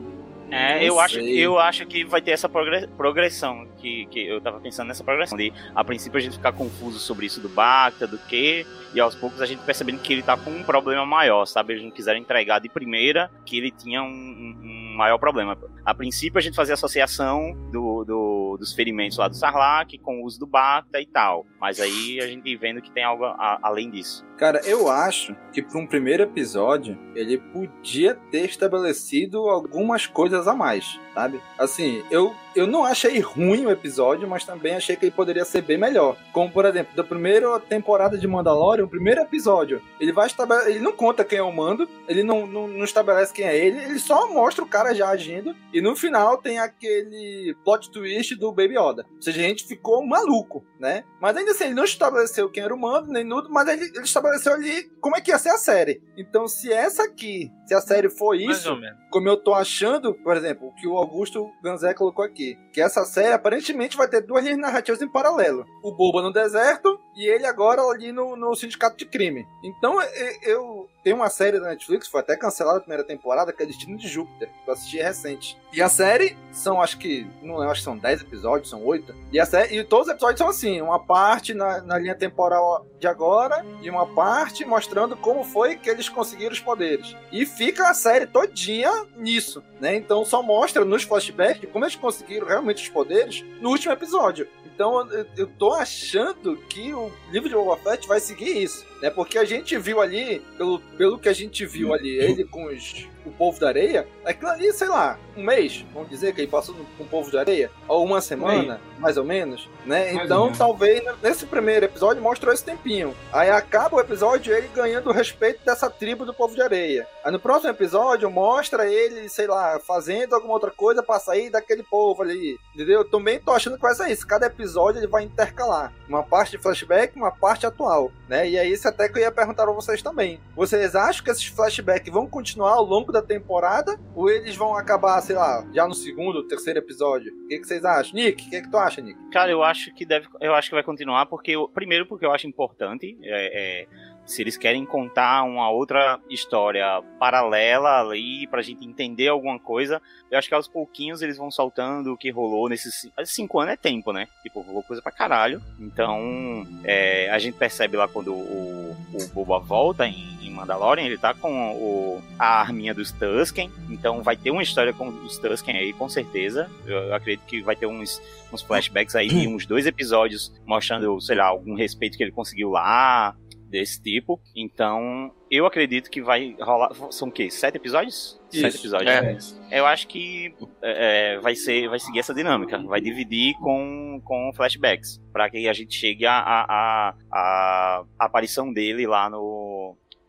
É, eu acho, eu acho que vai ter essa progre- progressão, que, que eu tava pensando nessa progressão, de a princípio a gente ficar confuso sobre isso do Bacta, do que, e aos poucos a gente percebendo que ele tá com um problema maior, sabe? Eles não quiseram entregar de primeira que ele tinha um, um- um maior problema. A princípio a gente fazia associação do, do- dos ferimentos lá do Sarlacc com o uso do Bacta e tal, mas aí a gente vendo que tem algo a- além disso. Cara, eu acho que para um primeiro episódio ele podia ter estabelecido algumas coisas a mais, sabe? Assim, eu, eu não achei ruim o episódio, mas também achei que ele poderia ser bem melhor. Como, por exemplo, da primeira temporada de Mandalorian, o primeiro episódio, ele vai estabelecer. Ele não conta quem é o mando, ele não, não, não estabelece quem é ele, ele só mostra o cara já agindo, e no final tem aquele plot twist do Baby Yoda. Ou seja, a gente ficou maluco, né? Mas ainda assim, ele não estabeleceu quem era o mando, nem nudo, mas ele, ele estabeleceu ali como é que ia ser a série. Então, se essa aqui, se a série for isso, como eu tô achando, por exemplo, o que o Augusto Ganzé colocou aqui, que essa série aparentemente vai ter duas linhas narrativas em paralelo. O Boba no deserto e ele agora ali no, no sindicato de crime. Então eu tenho uma série da Netflix, foi até cancelada a primeira temporada, que é Destino de Júpiter, que eu assisti recente. E a série são, acho que, não lembro, acho que são 10 episódios, são 8. E, a série, e todos os episódios são assim, uma parte na, na linha temporal de agora e uma parte mostrando como foi que eles conseguiram os poderes. E fica a série todinha nisso, né? Então só mostra nos flashbacks como eles conseguiram realmente os poderes no último episódio. Então eu, eu tô achando que o livro de Boba Fett vai seguir isso, né? Porque a gente viu ali, pelo, pelo que a gente viu ali, ele com os o povo da areia, aquilo ali, sei lá, um mês, vamos dizer, que ele passou com o povo da areia, ou uma semana, mais ou menos, né? Mais então, talvez nesse primeiro episódio mostrou esse tempinho. Aí acaba o episódio ele ganhando o respeito dessa tribo do povo de areia. Aí no próximo episódio mostra ele, sei lá, fazendo alguma outra coisa pra sair daquele povo ali, entendeu? Eu também tô achando que vai ser isso. Cada episódio ele vai intercalar uma parte de flashback, uma parte atual, né? E é isso até que eu ia perguntar pra vocês também. Vocês acham que esses flashbacks vão continuar ao longo da temporada? Ou eles vão acabar, sei lá, já no segundo, terceiro episódio? O que, que vocês acham? Nick, o que, que tu acha, Nick? Cara, eu acho que deve. Eu acho que vai continuar, porque. Primeiro, porque eu acho importante. É, é, se eles querem contar uma outra história paralela ali pra gente entender alguma coisa, eu acho que aos pouquinhos eles vão soltando o que rolou nesses cinco anos é tempo, né? Tipo, rolou coisa pra caralho. Então, é, a gente percebe lá quando o, o Boba volta em, em Mandalorian, ele tá com o, a arminha dos Tusken, então vai ter uma história com os Tusken aí, com certeza. Eu acredito que vai ter uns, uns flashbacks aí de <clears throat> uns dois episódios mostrando, sei lá, algum respeito que ele conseguiu lá, desse tipo. Então, eu acredito que vai rolar. São o quê? Sete episódios? Isso. Sete episódios. É. Eu acho que é, vai ser, vai seguir essa dinâmica. Vai dividir com, com flashbacks. para que a gente chegue a, a, a, a aparição dele lá no,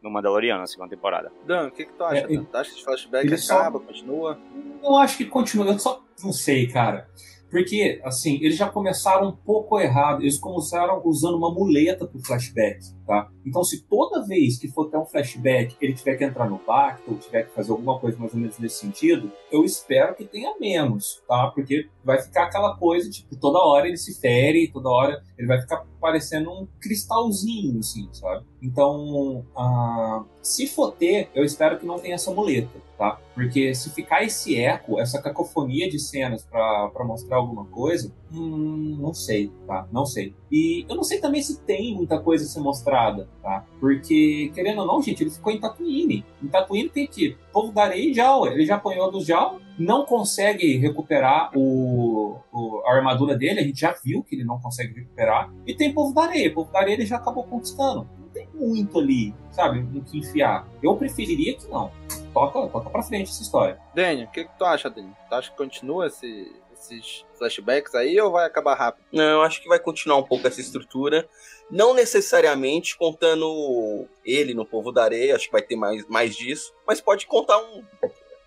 no Mandaloriano, na segunda temporada. Dan, o que, que tu acha? É, tu acha que flashback acaba, só... continua? Eu acho que continua. Eu só não sei, cara. Porque, assim, eles já começaram um pouco errado. Eles começaram usando uma muleta pro flashback, tá? Então, se toda vez que for ter um flashback ele tiver que entrar no pacto, ou tiver que fazer alguma coisa mais ou menos nesse sentido, eu espero que tenha menos, tá? Porque vai ficar aquela coisa, tipo, toda hora ele se fere, toda hora ele vai ficar parecendo um cristalzinho, assim, sabe? Então, uh, se for ter, eu espero que não tenha essa muleta, tá? Porque se ficar esse eco, essa cacofonia de cenas para mostrar alguma coisa, hum, não sei, tá? Não sei. E eu não sei também se tem muita coisa a ser mostrada, tá? Porque, querendo ou não, gente, ele ficou em Tatooine. Em Tatooine tem que povo da areia e. Ele já apanhou do Jawa, não consegue recuperar o, o, a armadura dele, a gente já viu que ele não consegue recuperar. E tem povo da areia. Povo da areia ele já acabou conquistando. Não tem muito ali, sabe, no que enfiar. Eu preferiria que não. Toca, toca pra frente essa história. Daniel, o que, que tu acha, Daniel? Tu acha que continua esse, esses flashbacks aí ou vai acabar rápido? Não, eu acho que vai continuar um pouco essa estrutura. Não necessariamente contando ele no Povo da Areia, acho que vai ter mais, mais disso, mas pode contar um,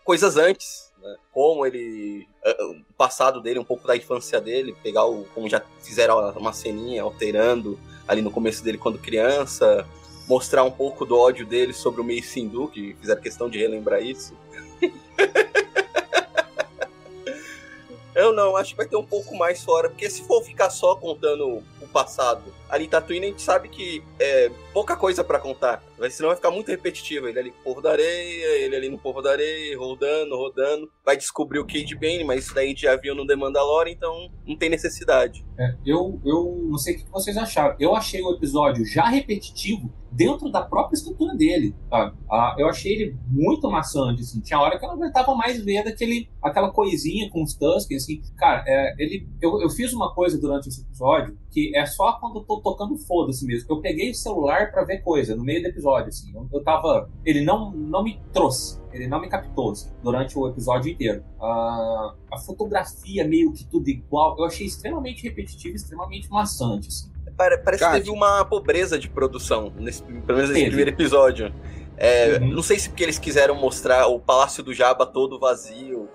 coisas antes, né? como ele. O passado dele, um pouco da infância dele, pegar o. Como já fizeram uma ceninha alterando ali no começo dele quando criança, mostrar um pouco do ódio dele sobre o Mei Sindu, que fizeram questão de relembrar isso. <laughs> Eu não, acho que vai ter um pouco mais fora, porque se for ficar só contando o passado, ali em Tatooine a gente sabe que é pouca coisa para contar, senão vai ficar muito repetitivo. Ele ali no Povo da Areia, ele ali no Povo da Areia, rodando, rodando. Vai descobrir o Cade Bane, mas isso daí a gente já viu no The Mandalorian, então não tem necessidade. É, eu, eu não sei o que vocês acharam. Eu achei o episódio já repetitivo dentro da própria estrutura dele. Sabe? Ah, eu achei ele muito maçante, assim. Tinha hora que eu não aguentava mais ver daquele, aquela coisinha com os Tuskens, assim. Cara, é, ele, eu, eu fiz uma coisa durante esse episódio que é só quando eu tô tocando foda-se mesmo. Eu peguei o celular para ver coisa no meio do episódio, assim. Eu, eu tava... Ele não, não me trouxe. Ele não me captou assim, durante o episódio inteiro. Uh, a fotografia meio que tudo igual, eu achei extremamente repetitivo, extremamente maçante. Assim. Parece que teve uma pobreza de produção, nesse, pelo menos nesse primeiro episódio. É, uhum. Não sei se porque eles quiseram mostrar o Palácio do Jabba todo vazio,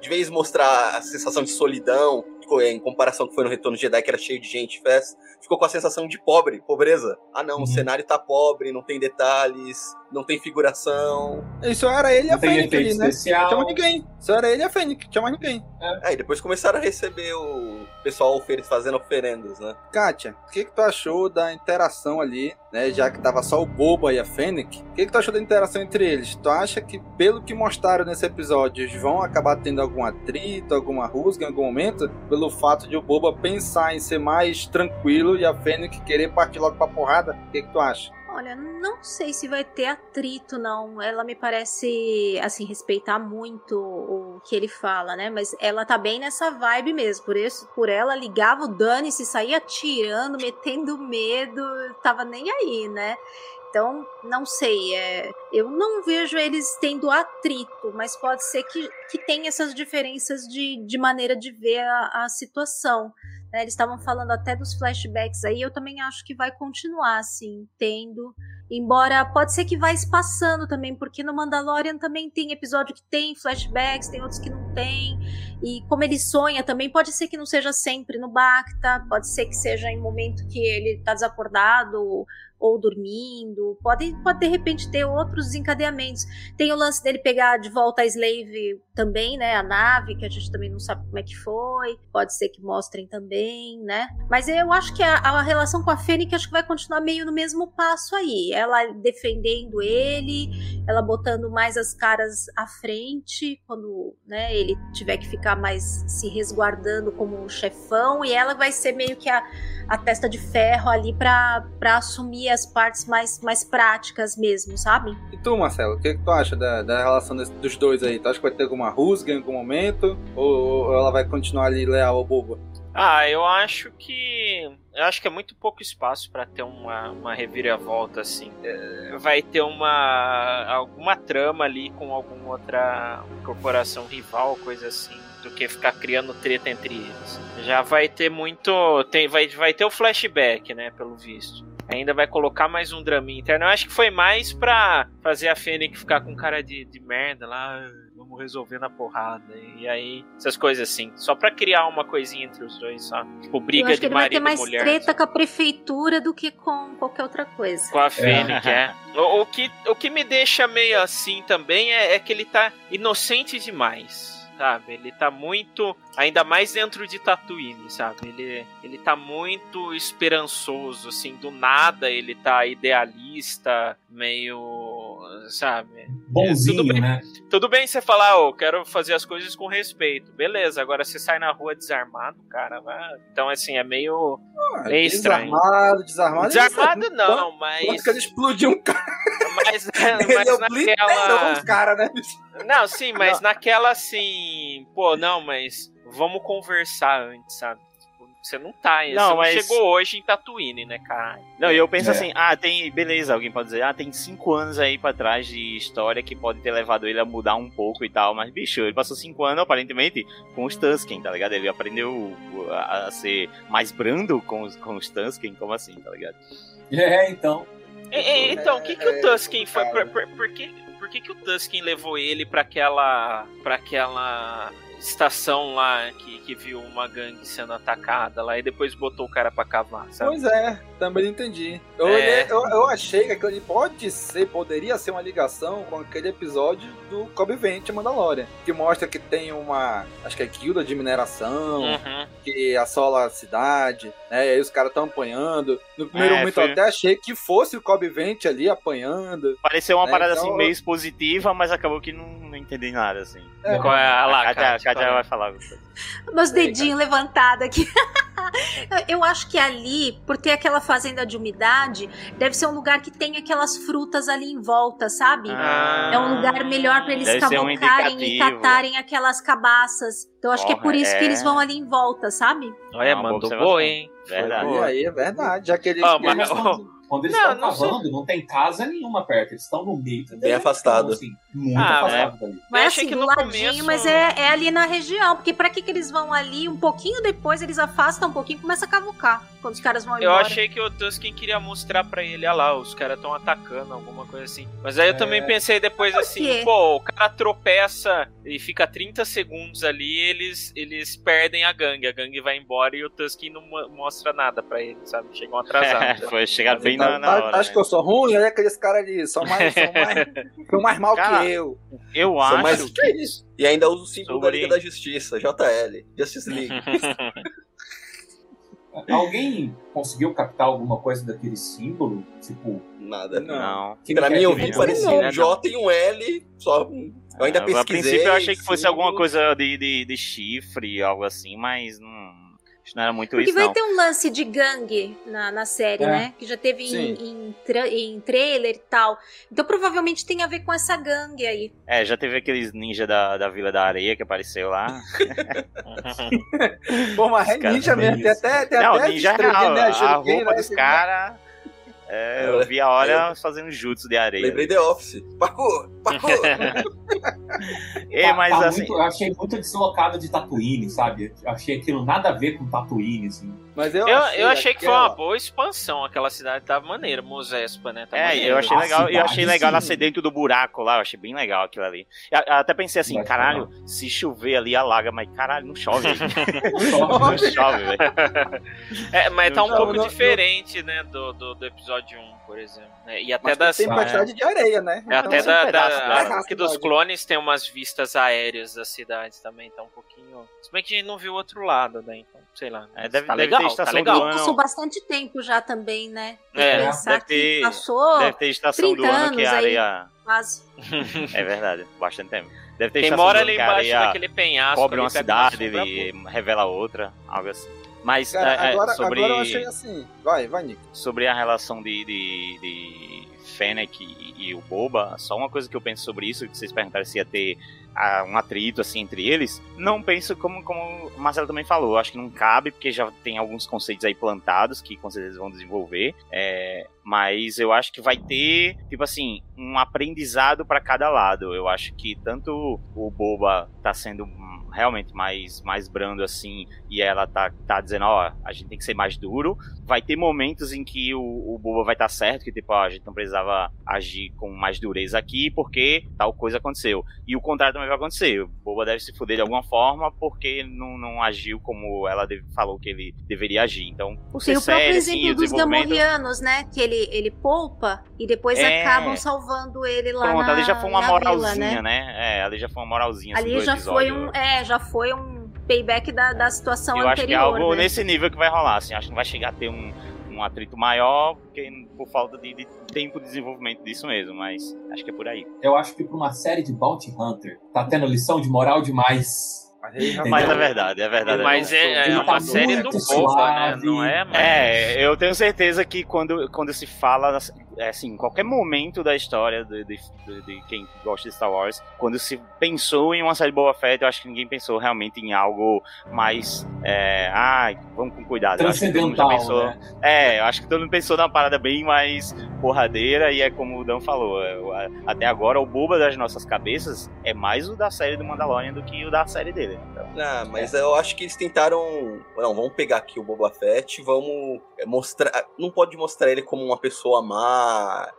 de vez mostrar a sensação de solidão, em comparação com foi no Retorno de Jedi, que era cheio de gente, festa, ficou com a sensação de pobre, pobreza. Ah não, Uhum. o cenário tá pobre, não tem detalhes, não tem figuração. Isso era ele e a Fênix ali, né? especial. Não tinha mais ninguém. Só era ele e a Fênix, não tinha mais ninguém. É, e depois começaram a receber o pessoal fazendo oferendas, né? Kátia, o que, que tu achou da interação ali, né? Já que tava só o Boba e a Fennec, o que, que tu achou da interação entre eles? Tu acha que, pelo que mostraram nesse episódio, eles vão acabar tendo algum atrito, alguma rusga em algum momento? Pelo fato de o Boba pensar em ser mais tranquilo e a Fennec querer partir logo pra porrada? O que, que tu acha? Olha, não sei se vai ter atrito, não. Ela me parece, assim, respeitar muito o que ele fala, né? Mas ela tá bem nessa vibe mesmo. Por isso, por ela, ligava o Dani, se saía atirando, metendo medo, tava nem aí, né? Então, não sei, é, eu não vejo eles tendo atrito, mas pode ser que, que tenha essas diferenças de, de maneira de ver a, a situação. Né? Eles estavam falando até dos flashbacks aí, eu também acho que vai continuar assim, tendo. Embora pode ser que vai espaçando também, porque no Mandalorian também tem episódio que tem flashbacks, tem outros que não tem. E como ele sonha também, pode ser que não seja sempre no Bacta, pode ser que seja em momento que ele tá desacordado ou dormindo. Pode, pode de repente ter outros desencadeamentos. Tem o lance dele pegar de volta a Slave também, né? A nave, que a gente também não sabe como é que foi. Pode ser que mostrem também, né? Mas eu acho que a, a relação com a Fênix acho que vai continuar meio no mesmo passo aí. Ela defendendo ele, ela botando mais as caras à frente quando né, ele tiver que ficar mais se resguardando como um chefão, e ela vai ser meio que a, a testa de ferro ali pra, pra as partes mais, mais práticas mesmo, sabe? E tu, Marcelo, o que, que tu acha da, da relação desse- dos dois aí? Tu acha que vai ter alguma rusga em algum momento? Ou, ou ela vai continuar ali leal ao Boba? Ah, eu acho que. Eu acho que é muito pouco espaço pra ter uma, uma reviravolta assim. É, Vai ter uma. alguma trama ali com alguma outra corporação rival, coisa assim. Do que ficar criando treta entre eles. Já vai ter muito. Tem, vai, vai ter o flashback, né? Pelo visto. Ainda vai colocar mais um draminha interno. Eu acho que foi mais pra fazer a Fênix ficar com cara de, de merda lá. "Ah, Vamos resolver na porrada. E aí, essas coisas assim. Só pra criar uma coisinha entre os dois, só. Tipo, Eu briga acho que de ele vai ter marido e mais mulher. treta com a prefeitura do que com qualquer outra coisa. Com a Fênix, é. O, o que, o que me deixa meio assim também é, é que ele tá inocente demais. Sabe? Ele tá muito. Ainda mais dentro de Tatooine, sabe? Ele, ele tá muito esperançoso, assim. Do nada ele tá idealista, meio. Sabe? Bonzinho, tudo bem, né? <laughs> Tudo bem você falar, ô, quero fazer as coisas com respeito. Beleza, agora você sai na rua desarmado, cara. vai- Então, assim, é meio. meio estranho. Desarmado, desarmado. Desarmado não, mas. Quando ele explodiu um <laughs> cara? Mas, <laughs> mas é naquela. cara, né? Não, sim, mas naquela assim. Pô, não, mas vamos conversar antes, sabe? Você não tá, Não, você mas- não chegou hoje em Tatooine, né, cara? Não, e eu penso É. assim, ah, tem. Beleza, alguém pode dizer, ah, tem cinco anos aí pra trás de história que pode ter levado ele a mudar um pouco e tal, mas, bicho, ele passou cinco anos, aparentemente, com os Tusken, tá ligado? Ele aprendeu a, ser mais brando com os, com os Tusken, como assim, tá ligado? É, então. E- e- então, o que, que o Tusken foi? Por, por, por que, por que, que o Tusken levou ele pra aquela. para aquela estação lá que, que viu uma gangue sendo atacada lá e depois botou o cara pra cavar, sabe? Pois é, também não entendi. Eu, É. eu, eu achei que aquele pode ser, poderia ser uma ligação com aquele episódio do Cobb Vent Mandalorian, que mostra que tem uma, acho que é guilda de mineração, Uhum. que assola a cidade, né? E aí os caras estão apanhando. No primeiro É, momento foi- eu até achei que fosse o Cobb Vent ali apanhando. Pareceu uma né? parada Então, assim meio expositiva, mas acabou que não, não entendi nada, assim. É. Qual é a lá, a é? vai falar. Meus dedinhos levantados aqui. <laughs> <laughs> Eu acho que ali, por ter aquela fazenda de umidade, deve ser um lugar que tem aquelas frutas ali em volta, sabe? Ah, é um lugar melhor para eles ser um cavalcarem e catarem aquelas cabaças. Então acho que é Porra, por isso que é. eles vão ali em volta, sabe? Olha, boa mandou boa, hein? Verdade. E aí é verdade, já que ele. Ah, ele- mas- Quando, quando eles Não, estão não sei. cavando, não tem casa nenhuma perto. Eles estão no meio. do Bem afastado. Assim, muito Ah, afastado dali. Mas Eu assim, que do no ladinho, começo- mas é, é ali na região. Porque pra que, que eles vão ali? Um pouquinho depois eles afastam um pouquinho e começa a cavucar. Quando os caras vão Eu embora. achei que o Tusken queria mostrar pra ele, ah lá, os caras estão atacando, alguma coisa assim. Mas aí eu É. também pensei depois assim, pô, o cara tropeça, ele fica 30 segundos ali eles eles perdem a gangue. A gangue vai embora e o Tusken não mo- mostra nada pra ele, sabe? Chegam atrasados. <laughs> Foi chegar bem na, na hora. Acho né? que eu sou ruim, aí aqueles caras ali são mais, são <laughs> mais, são mais mal Cara, que eu. Eu São acho mais- Que isso? E ainda usa o símbolo da Sobre- Liga da Justiça, JL, Justice League. <laughs> Alguém conseguiu captar alguma coisa daquele símbolo? Tipo, Nada. Não. que Pra mim, é eu vi parecia Não. um J e um L, só. Eu ainda Ah, pesquisei. A princípio eu achei que fosse alguma coisa de, de, de chifre, algo assim, mas não, acho que não era muito Porque isso, vai não. ter um lance de gangue na, na série, É. né? Que já teve em, em, tra- em trailer e tal. Então provavelmente tem a ver com essa gangue aí. É, já teve aqueles ninja da, da Vila da Areia que apareceu lá. <laughs> Pô, mas é ninja mesmo. Tem até, tem não, até ninja estrelinha, real. né? A roupa né? dos caras. É, eu vi a hora fazendo jutsu de areia. Lembrei The Office. Parkour! Parkour! <laughs> É, Tá- mas tá assim. muito- eu achei muito deslocado de Tatooine, sabe? Eu achei aquilo nada a ver com Tatooine, assim. Mas eu, Eu, eu achei que foi uma boa expansão. Aquela cidade tava maneira, Mosespa, né? Tá É, maneiro. eu achei A legal, eu cidade, achei legal sim. nascer dentro do buraco lá, eu achei bem legal aquilo ali. Eu, eu até pensei assim, Vai caralho, se chover ali alaga, mas caralho, não chove. <laughs> <laughs> Não chove, velho. É, mas tá um Não, pouco não- diferente, né, do, do, do episódio 1, por exemplo. né? E até Mas das. tem Ah, tempestade de areia, né? é, até são da, pedaços da, dela. porque dos clones tem umas vistas aéreas das cidades também, tá um pouquinho. Se bem que a gente não viu o outro lado, né? Então, sei lá. É, deve- tá deve ter legal, tá estação legal. do ano. Passou bastante tempo já também, né? Tem É, que pensar deve ter- que passou Deve ter estação do 30 ano que a anos aí. areia. quase. <laughs> É verdade, bastante tempo. Deve ter Quem estação mora do ali ano que a embaixo areia daquele penhasco. cobre uma cidade e revela outra, algo assim. Mas Cara, é, é, agora, sobre, agora eu achei assim. Vai, vai, Nick. sobre a relação de, de, de Fennec e, e o Boba, só uma coisa que eu penso sobre isso, que vocês perguntaram se ia ter ah, um atrito assim entre eles, não penso como, como o Marcelo também falou, eu acho que não cabe, porque já tem alguns conceitos aí plantados que com certeza vão desenvolver, é, mas eu acho que vai ter, tipo assim, um aprendizado para cada lado. Eu acho que tanto o Boba tá sendo realmente mais, mais brando assim, e ela tá, tá dizendo, ó, a gente tem que ser mais duro. Vai ter momentos em que o, o Boba vai estar certo, que tipo, ó, a gente não precisava agir com mais dureza aqui, porque tal coisa aconteceu. E o contrário também vai acontecer. O Boba deve se fuder de alguma forma, porque não, não agiu como ela deve- falou que ele deveria agir. Então, por ser Tem o próprio sério, assim, exemplo o dos desenvolvimento... Gamorreanos, né? Que ele, ele poupa e depois É. acabam salvando ele lá Pronto, na, ali já foi uma moralzinha, vila, né? É, ali já foi uma moralzinha. assim, Ali já episódio. foi um, é, já foi um payback da, da situação Eu acho que é anterior, algo né? nesse nível que vai rolar, assim. Acho que não vai chegar a ter um, um atrito maior, porque por falta de, de tempo de desenvolvimento disso mesmo, mas acho que é por aí. Eu acho que pra uma série de Bounty Hunter, tá tendo lição de moral demais. Mas é verdade, é verdade. Mas é, é Ele uma tá série do Boba, né? Não é, mas... É, eu tenho certeza que quando, quando se fala, é, assim, qualquer momento da história de, de, de- de quem gosta de Star Wars, quando se pensou em uma série Boba Fett, eu acho que ninguém pensou realmente em algo mais, é, ai, vamos com cuidado. Transcendental, pensou, né? É, eu acho que todo mundo pensou numa parada bem mais porradeira e é como o Dan falou, é, até agora o Boba das nossas cabeças é mais o da série do Mandalorian do que o da série dele. Então, Ah, mas eu acho que eles tentaram. Não, vamos pegar aqui o Boba Fett, vamos é, mostrar. Não pode mostrar ele como uma pessoa má,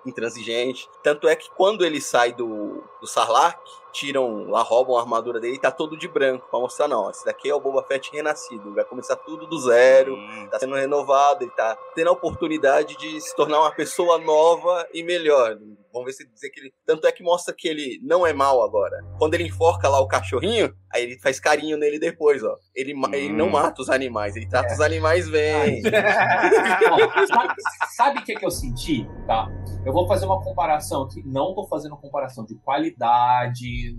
intransigente. Tanto é que quando ele sai do, do Sarlacc, tiram lá, roubam a armadura dele e tá todo de branco. Pra mostrar, não, esse daqui é o Boba Fett renascido. Vai começar tudo do zero, hum, tá sendo renovado, ele tá tendo a oportunidade de se tornar uma pessoa nova e melhor. Vamos ver se dizer que ele. Tanto é que mostra que ele não é mal agora. Quando ele enforca lá o cachorrinho, aí ele faz carinho nele depois, ó. Ele, ma- ele não Hum. mata os animais, ele trata os animais bem. <laughs> Sabe- o que, que eu senti? Tá. Eu vou fazer uma comparação aqui. Não tô fazendo comparação de qualidade.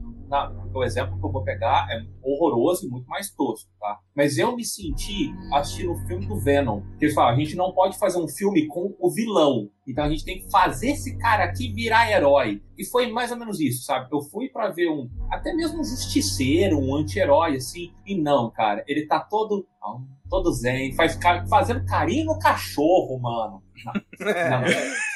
O exemplo que eu vou pegar é horroroso e muito mais tosco, tá? Mas eu me senti assistindo o filme do Venom. Que eles falam, a gente não pode fazer um filme com o vilão. Então a gente tem que fazer esse cara aqui virar herói. E foi mais ou menos isso, sabe? Eu fui pra ver um. Até mesmo um justiceiro, um anti-herói, assim. E não, cara. Ele tá todo. todo zen. Faz, fazendo carinho no cachorro, mano. Não, <laughs> não.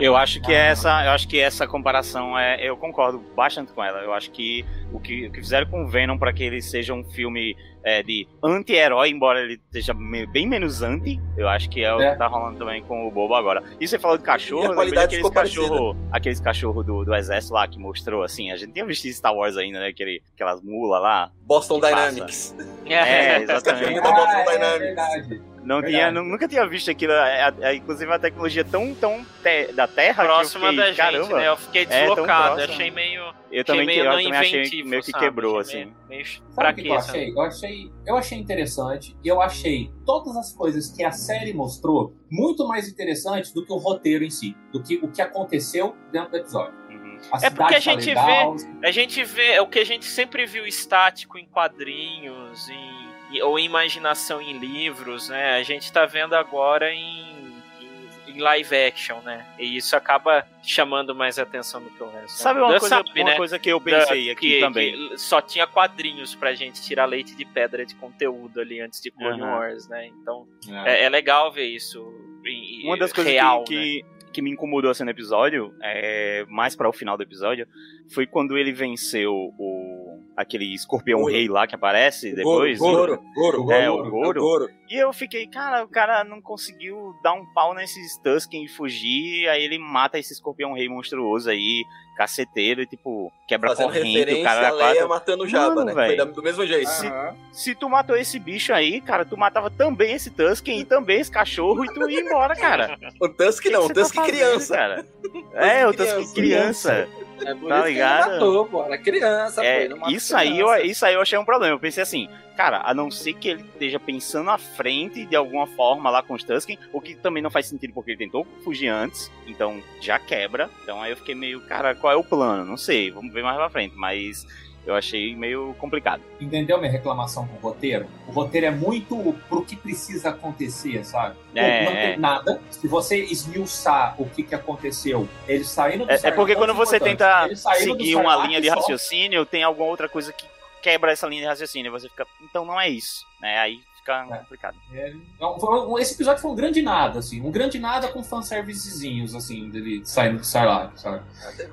Eu <laughs> acho que essa, eu acho que essa comparação é, eu concordo bastante com ela. Eu acho que o que, o que fizeram com o Venom para que ele seja um filme é, de anti-herói, embora ele esteja me- bem menos anti, eu acho que é o É. que tá rolando também com o Bobo agora. E você falou de cachorro, a eu lembrei qualidade daqueles parecida. cachorro, aqueles cachorro do, do exército lá que mostrou assim, a gente tinha visto Star Wars ainda, né, aquele, aquelas mulas lá. Boston que passa. Dynamics. É, exatamente. <laughs> Da Boston Ah, é Dynamics. Não Verdade. tinha, nu- nunca tinha visto aquilo, é, é, é, inclusive uma tecnologia tão, tão te- da Terra Próxima que eu da fiquei, gente, caramba, né? Eu fiquei é deslocado, próximo. achei meio. Eu achei também, meio eu não também achei inventivo, meio que sabe? quebrou, Achei assim. Meio, meio Sabe o que que eu achei? Eu achei? Eu achei interessante. Eu achei todas as coisas que a série mostrou muito mais interessantes do que o roteiro em si, do que o que aconteceu dentro do episódio. A É porque a cidade tá gente legal, vê, a gente vê é o que a gente sempre viu estático em quadrinhos, em, e- ou imaginação em livros, né? A gente tá vendo agora em, em, em live action, né? E isso acaba chamando mais atenção do que o resto. Sabe uma coisa- sabe, uma né? coisa que eu Da- pensei aqui que- também. que só tinha quadrinhos pra gente tirar leite de pedra de conteúdo ali antes de Clone Aham. Wars, né? Então É. é, é legal ver isso em- em- Uma das coisas real, que, né? que, que me incomodou assim no episódio, é, mais para o final do episódio, foi quando ele venceu o aquele escorpião Goro. rei lá que aparece O depois. Goro, Goro, Goro, é, Goro, o Goro. é o Goro. E eu fiquei, cara, o cara não conseguiu dar um pau nesses Tusken e fugir, aí ele mata esse escorpião rei monstruoso aí, caceteiro, e tipo, quebra Fazendo corrente, o referência cara a Leia matando o Jabba, Mano, né? Foi velho. da- do mesmo jeito. Se, se tu matou esse bicho aí, cara, tu matava também esse Tusken e também esse cachorro e tu ia embora, cara. <laughs> O Tusk não, o que você Tusk tá criança. cara? É, o Tusken criança. É por Tá isso que ligado? ele matou, pô. Era criança, pô. É, mata isso aí, eu, criança. isso aí eu achei um problema. Eu pensei assim, cara, a não ser que ele esteja pensando à frente de alguma forma lá com os Tusken, o que também não faz sentido porque ele tentou fugir antes, então já quebra. Então aí eu fiquei meio, cara, qual é o plano? Não sei, vamos ver mais pra frente, mas eu achei meio complicado. Entendeu minha reclamação com o roteiro? O roteiro é muito pro que precisa acontecer, sabe? É, não é. tem nada. Se você esmiuçar o que, que aconteceu, eles saíram do É, é porque quando pontos você tenta seguir uma linha de só. raciocínio, tem alguma outra coisa que quebra essa linha de raciocínio. Você fica, então não é isso, né? Aí fica complicado. É, não, foi um- esse episódio foi um grande nada, assim. Um grande nada com fanservicezinhos, assim, dele saindo do Sarlacc, sabe?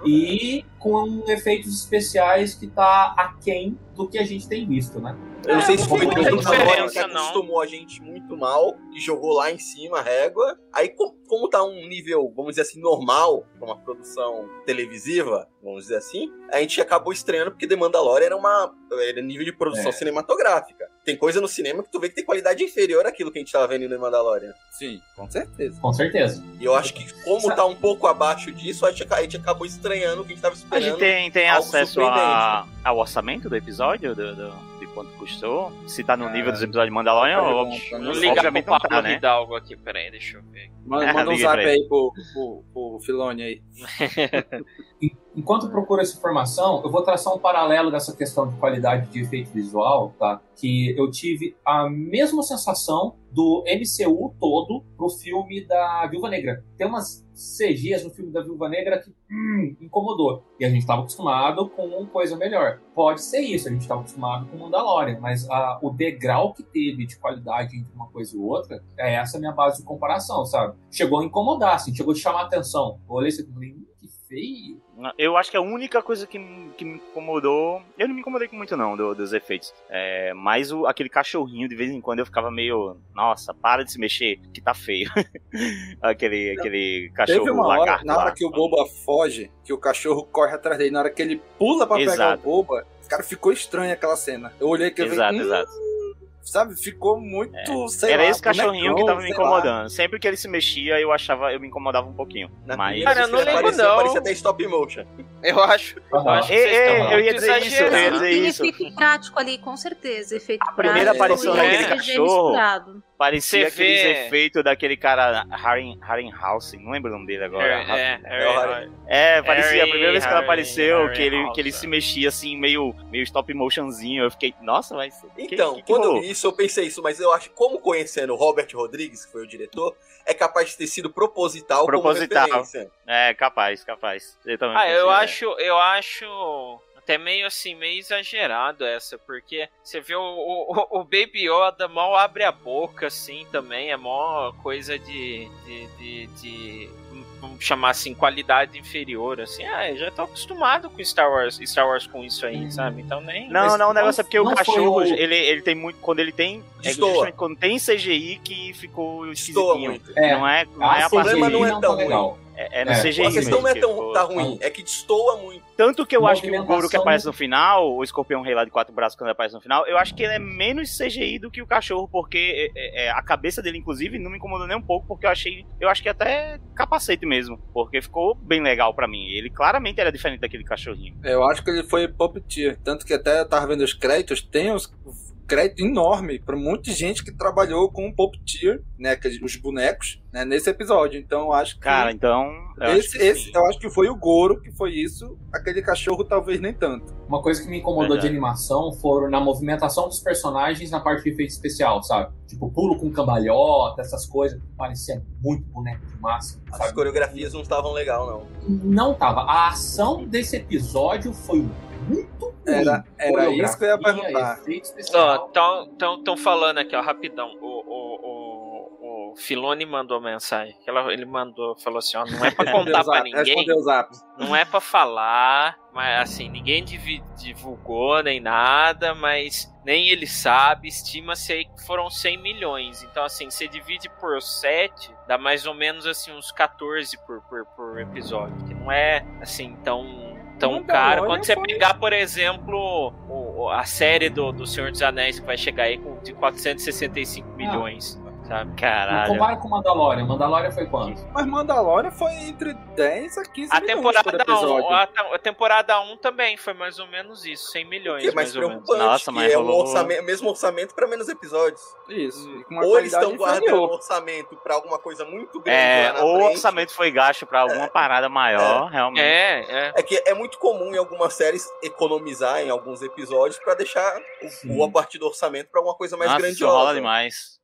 E com efeitos especiais que tá aquém do que a gente tem visto, né? Eu não sei se foi o muita Mandalorian que diferença, não. acostumou a gente muito mal, que jogou lá em cima a régua. Aí, com- como tá um nível, vamos dizer assim, normal, pra uma produção televisiva, vamos dizer assim, a gente acabou estreando porque The Mandalorian era uma era nível de produção É. cinematográfica. Tem coisa no cinema que tu vê que tem qualidade inferior àquilo que a gente tava vendo no Mandalorian. Sim, com certeza. Com certeza. E eu acho que, como tá um pouco abaixo disso, a gente, a gente acabou estranhando o que a gente tava A esperando. gente tem, tem acesso a, ao orçamento do episódio, do, do- de quanto custou? Se tá no nível dos episódios de Mandalorian, pergunta, Não não liga pro não Pablo tá, né? Hidalgo aqui, peraí, deixa eu ver. Manda, <laughs> manda um zap aí pro, pro, pro Filone aí. <laughs> Enquanto procuro essa informação, eu vou traçar um paralelo dessa questão de qualidade de efeito visual, tá? Que eu tive a mesma sensação do MCU todo pro filme da Viúva Negra. Tem umas CGs no filme da Viúva Negra que hum, incomodou. E a gente estava acostumado com uma coisa melhor. Pode ser isso, a gente estava acostumado com Mandalorian, mas ah, o degrau que teve de qualidade entre uma coisa e outra, é essa a minha base de comparação, sabe? Chegou a incomodar, assim, chegou a chamar a atenção. Eu olhei e falei, que feio. Eu acho que a única coisa que, me- que me incomodou. Eu não me incomodei com muito, não, do- dos efeitos. É, mas o, aquele cachorrinho, de vez em quando, eu ficava meio. Nossa, para de se mexer, que tá feio. <laughs> aquele, aquele cachorro Teve uma hora, lagarto na hora lá. que o Boba foge, que o cachorro corre atrás dele, na hora que ele pula pra pegar Exato. o Boba, cara, ficou estranho aquela cena. Eu olhei que eu Exato, hum, exato. Sabe, ficou muito, sei Era lá, esse cachorrinho que tava me incomodando. Sempre que ele se mexia, eu achava, eu me incomodava um pouquinho. Mas. Cara, eu não lembro parecia, não. parecia até stop motion. Eu acho, eu acho que ei, estão eu ia dizer isso, eu ia dizer Tem isso. efeito prático ali, com certeza. Efeito a primeira prático aparição e daquele cachorro. Parecia Você aqueles vê- efeitos daquele cara Harry, Harryhausen, não lembro o nome dele agora. É, é, É Harry. É, parecia, a primeira vez que ela apareceu, Harry que, ele, House, que ele é. se mexia assim, meio, meio stop motionzinho. Eu fiquei, nossa, mas. Então, que, que quando eu rolou? vi isso, eu pensei isso, mas eu acho que, como conhecendo o Robert Rodrigues, que foi o diretor, é capaz de ter sido proposital, Proposital. como referência. É, capaz, capaz. Eu também Ah, eu pensei, acho, eu acho até meio assim, meio exagerado essa, porque você vê o, o, o Baby Yoda mal abre a boca, assim, também, é mó coisa de, de, de, de vamos chamar assim, qualidade inferior, assim, ah, eu já tô acostumado com Star Wars, Star Wars com isso aí, sabe? Então nem. Não, não, o negócio é porque o cachorro, o- ele, ele tem muito. Quando ele tem. É justamente quando tem CGI que ficou esquisitinho. muito. Não é, não é a o problema não é tão ruim. É, é no É. CGI. A questão não é tão ficou- tá ruim, é que destoa muito. Tanto que eu acho que o Goro que aparece no final, o escorpião rei lá de quatro braços quando aparece no final, eu acho que ele é menos CGI do que o cachorro, porque é, é, a cabeça dele, inclusive, não me incomodou nem um pouco, porque eu achei. Eu acho que até capacete mesmo. Porque ficou bem legal pra mim. Ele claramente era diferente daquele cachorrinho. Eu acho que ele foi puppeteer. Tanto que até eu tava vendo os créditos, tem os crédito enorme pra muita gente que trabalhou com o puppeteer, né, aqueles- os bonecos, né, nesse episódio. Então eu acho que Cara, então. eu acho esse, que esse eu acho que foi o Goro que foi isso, aquele cachorro talvez nem tanto. Uma coisa que me incomodou Verdade. de animação foram na movimentação dos personagens na parte de efeito especial, sabe? Tipo, pulo com cambalhota, essas coisas. Parecia muito boneco de massa. As Sabe? coreografias não estavam legal, não. Não tava. A ação desse episódio foi muito Era, era isso que eu ia perguntar. Estão falando aqui, ó, rapidão. O, o, o, o Filone mandou mensagem. que ela- Ele mandou, falou assim: ó, não é pra <laughs> contar pra ninguém. Não é pra falar, mas assim, ninguém divulgou nem nada, mas nem ele sabe. Estima-se aí que foram 100 milhões. Então, assim, você divide por 7, dá mais ou menos assim uns 14 por, por, por episódio. Que não é assim tão. Tão Mandalorian caro. Quando você pegar, por exemplo, a série do, do Senhor dos Anéis, que vai chegar aí com de 465 milhões, sabe? Caralho. compara com Mandalorian. Mandalorian foi quanto? Mas Mandalorian foi entre 10 a 15 A milhões por temporada, episódio. 1, a, a temporada 1 também foi mais ou menos isso, 100 milhões. Que é mais mais ou menos. preocupante, Nossa, mas é um rolou- orçamento, mesmo orçamento para menos episódios. Isso. com uma Ou eles estão guardando inferior. orçamento para alguma coisa muito grande É, lá na ou o frente. orçamento foi gasto pra alguma parada maior, realmente. É, é. É que é muito comum em algumas séries economizar em alguns episódios para deixar o, o a partir do orçamento para alguma coisa mais Nossa, isso grandiosa. rola demais.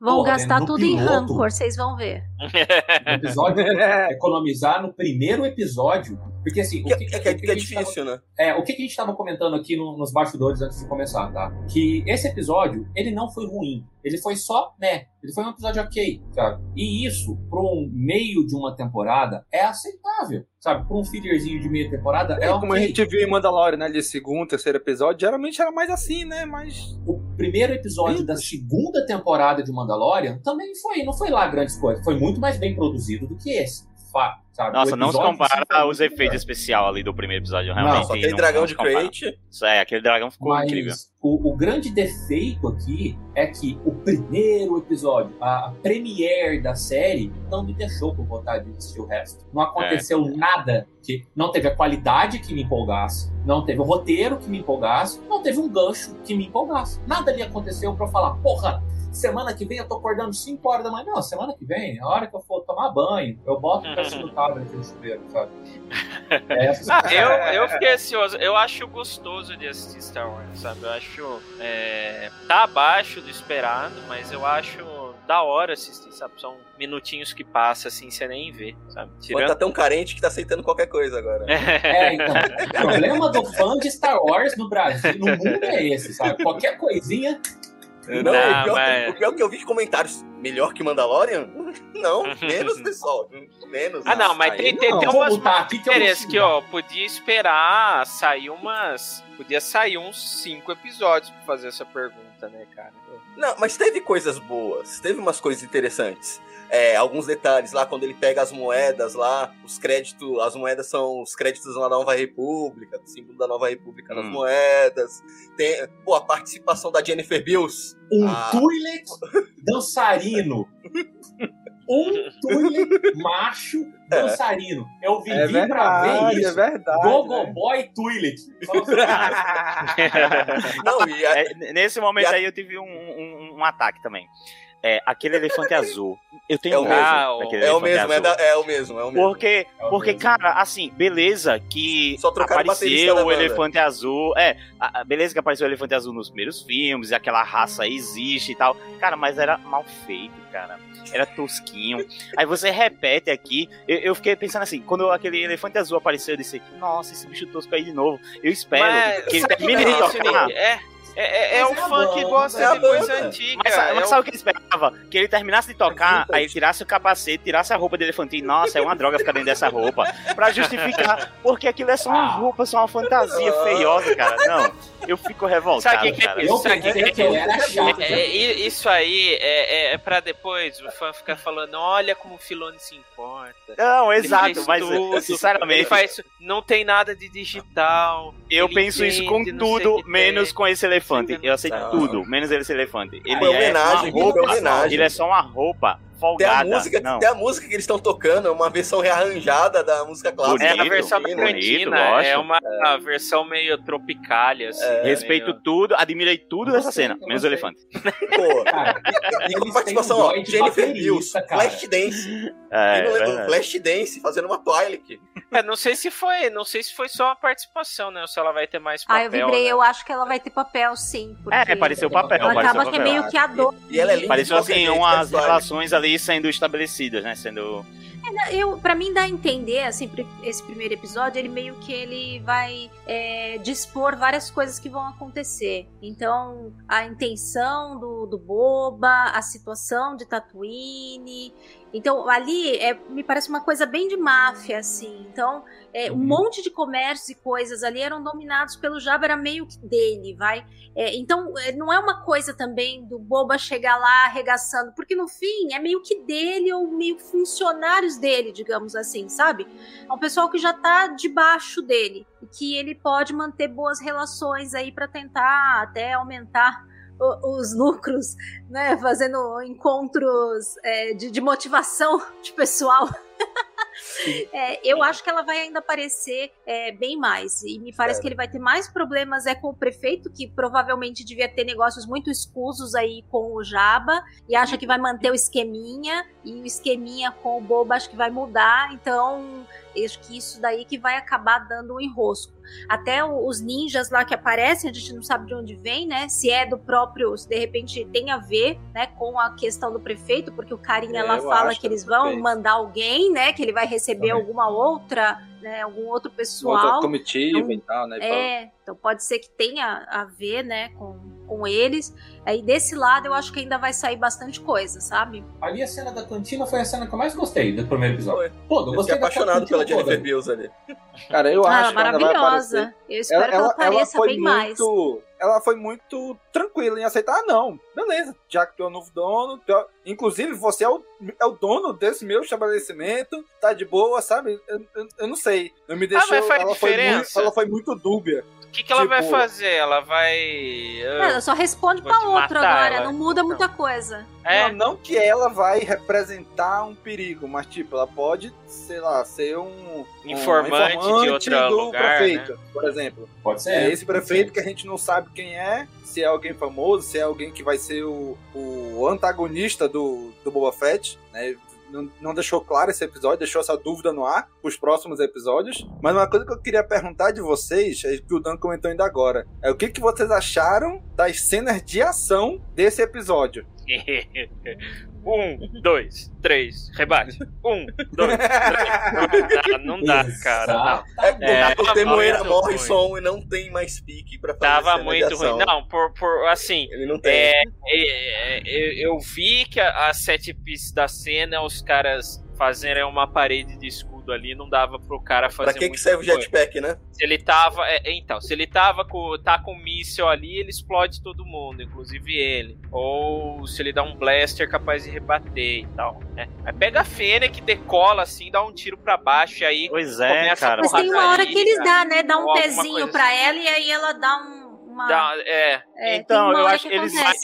Vão Porra, gastar tudo em piloto- rancor, vocês vão ver. <laughs> Episódio, <laughs> economizar no primeiro episódio. Porque assim, Que, o que, é, que é- o que é a gente tava- difícil, né? É, o que, a gente estava comentando aqui no- nos bastidores antes de começar, tá? Que esse episódio, ele não foi ruim. Ele foi só, né? Ele foi um episódio ok, sabe? E isso, para um meio de uma temporada, é aceitável, sabe? Para um fillerzinho de meia temporada, é, É, ok. como a gente viu em Mandalorian, né, de segundo, terceiro episódio, geralmente era mais assim, né, mas... O primeiro episódio da segunda temporada de Mandalorian também foi, não foi lá grandes coisas. Foi muito mais bem produzido do que esse. Fato, sabe? Nossa, O não se compara aos muito efeitos especiais ali do primeiro episódio, realmente. só aquele dragão de se compara. crate. Isso é, aquele dragão ficou Mas incrível. O, o grande defeito aqui é que o primeiro episódio, a, a premiere da série, não me deixou com vontade de assistir o resto. Não aconteceu nada que não teve a qualidade que me empolgasse, não teve o roteiro que me empolgasse, não teve um gancho que me empolgasse. Nada ali aconteceu pra eu falar, porra, semana que vem eu tô acordando 5 horas da manhã. Não, semana que vem, a hora que eu for tomar banho, eu boto <laughs> o pedaço do tablet no chuveiro, sabe? <laughs> É essa Ah, eu, eu fiquei ansioso. Eu acho gostoso de assistir Star Wars, sabe? Eu acho. É, tá abaixo do esperado, mas eu acho da hora assistir, sabe? São minutinhos que passa assim, você nem vê, sabe? Mas tá tão carente que tá aceitando qualquer coisa agora. <laughs> É, então. O problema do fã de Star Wars no Brasil, no mundo é esse, sabe? Qualquer coisinha. Não, Não, o, pior, mas- o pior que eu vi de comentários, melhor que Mandalorian? Não, <laughs> menos, pessoal. Menos. Ah, não, mas tem, tem, não. tem umas vou que, ó, podia esperar sair umas. Podia sair uns cinco episódios pra fazer essa pergunta, né, cara? Não, mas teve coisas boas, teve umas coisas interessantes. É, alguns detalhes lá, quando ele pega as moedas lá, os créditos, as moedas são os créditos da Nova República, do símbolo da Nova República nas Hum. moedas. Tem, pô, a participação da Jennifer Bills. Um Ah. toilet dançarino. <laughs> Um toilet macho dançarino. Eu vivi É pra ver verdade, isso. é verdade. Gogo né? Boy Toilet. Não, e a- É, nesse momento E a- aí eu tive um, um- um ataque também. É aquele elefante azul. Eu tenho É o medo mesmo. É o elefante mesmo, é, azul. da- é o mesmo, é o mesmo. Porque, porque cara, assim, beleza que o apareceu o elefante azul. É, a- a- beleza que apareceu o elefante azul nos primeiros filmes, e aquela raça aí existe e tal. Cara, mas era mal feito, cara. Era tosquinho. Aí você repete aqui. Eu, eu fiquei pensando assim, quando aquele elefante azul apareceu, eu disse, nossa, esse bicho tosco aí de novo. Eu espero Mas que ele termine de é tocar. É, é, é, é o é funk gosta é a de coisa antiga. Mas, sabe- é mas o- sabe o que ele esperava? Que ele terminasse de tocar, aí tirasse o capacete, tirasse a roupa de elefantinho. Nossa, é uma droga ficar dentro dessa roupa. Pra justificar. Porque aquilo é só uma roupa, só uma fantasia feiosa, cara. Não, eu fico revoltado, Sabe o que, é isso? Sabe o que, que é É, é, isso aí é, é, é pra depois o fã ficar falando, olha como o Filone se importa. Não, exato, mas, tudo, sinceramente- Ele faz, não tem nada de digital. Eu penso isso com entende, não sei o tudo, menos com esse elefante. Eu aceito tudo, menos esse elefante. Ele Foi é homenagem, uma roupa, homenagem. ele é só uma roupa Tem a folgada. música, não. tem a música que eles estão tocando, é uma versão rearranjada da música clássica. É a versão da cantina, é uma uma versão meio tropicalha, assim. É, Respeito meio- tudo, admirei tudo dessa cena, menos o elefante. Pô, Cara, e com participação, um ó, Jennifer cara. Flashdance. É, verdade. Flashdance, fazendo uma Twilight. É, não sei se foi, não sei se foi só uma participação, né? Ou se ela vai ter mais papel. Ah, eu vibrei, né? eu acho que ela vai ter papel sim. É, pareceu papel, Ela acaba que é meio que a dor. E ela é linda Pareceu qualquer assim, umas relações ali sendo estabelecidas, né? Sendo. Eu, pra mim dá a entender, assim, esse primeiro episódio, ele meio que ele vai é, dispor várias coisas que vão acontecer. Então, a intenção do, do Boba, a situação de Tatooine. Então, ali é, me parece uma coisa bem de máfia, assim. Então, é, um Uhum. monte de comércios e coisas ali eram dominados pelo Jabba, era meio que dele, vai. É, então, é, não é uma coisa também do Boba chegar lá arregaçando, porque no fim é meio que dele ou meio funcionários dele, digamos assim, sabe? É um pessoal que já tá debaixo dele e que ele pode manter boas relações aí para tentar até aumentar os lucros, né? Fazendo encontros é, de, de motivação <laughs> de pessoal. É, eu acho que ela vai ainda aparecer é, bem mais. E me parece que ele vai ter mais problemas é com o prefeito, que provavelmente devia ter negócios muito escusos aí com o Jaba, e acha que vai manter o esqueminha, e o esqueminha com o Boba acho que vai mudar. Então, acho que isso daí que vai acabar dando um enrosco. Até os ninjas lá que aparecem, a gente não sabe de onde vem, né? Se é do próprio, se de repente tem a ver, né, com a questão do prefeito, porque o carinha É, lá fala que eles é do vão mandar alguém, né? Que ele vai receber Também. alguma outra, né? Algum outro Outra pessoal. comitiva Então, e tal, né? É, então pode ser que tenha a ver, né, com, com eles. Aí desse lado eu acho que ainda vai sair bastante coisa, sabe? Ali a cena da cantina foi a cena que eu mais gostei do primeiro episódio. Foi. Pô, eu gostei apaixonado pela cantina Jennifer toda. Mills ali. Cara, eu Ah, acho que ela vai maravilhosa. aparecer. Eu espero que ela apareça foi bem mais. Ela foi muito tranquila em aceitar. Ah, não, beleza, já que tu é o novo dono, é- inclusive você é o, é o dono desse meu estabelecimento, tá de boa, sabe? Eu, eu- eu não sei, não me deixou. mas faz ela, foi muito, ela foi muito dúbia. O que, que ela vai Tipo- fazer? Ela vai. ah, Ela só responde pra outro agora, ela. não muda muita coisa. É, Não, não que ela vai representar um perigo, mas tipo, ela pode, sei lá, ser um um Informante de outro do lugar, prefeito, por exemplo. Pode ser. É esse prefeito que a gente não sabe quem é, se é alguém famoso, se é alguém que vai ser o, o antagonista do, do Boba Fett, né? Não, não deixou claro esse episódio, deixou essa dúvida no ar para os próximos episódios. Mas uma coisa que eu queria perguntar de vocês, é que o Dan comentou ainda agora, é o que, que vocês acharam das cenas de ação desse episódio? <laughs> um, dois, três, rebate. Um, dois, três. Não dá, não dá, cara. Não. É, o Temoeira muito Morrison e não tem mais pique pra fazer Tava muito ruim. Não, por, por assim. Ele não tem. É, é, é, eu vi que a, a set piece da cena, os caras fazerem uma parede de escudo ali, não dava pro cara fazer Pra que, que serve o jetpack, né? Se ele tava. é, então, se ele tava com. tá com míssil ali, ele explode todo mundo, inclusive ele. Ou se ele dá um blaster capaz de rebater e tal. Né? Aí pega a Fennec, decola assim, dá um tiro pra baixo e aí. Pois é, cara. Mas tem uma hora que eles dão, né? Dá um ou alguma pezinho pra assim. ela e aí ela dá um. Uma... Dá- é. É, Então, eu acho que que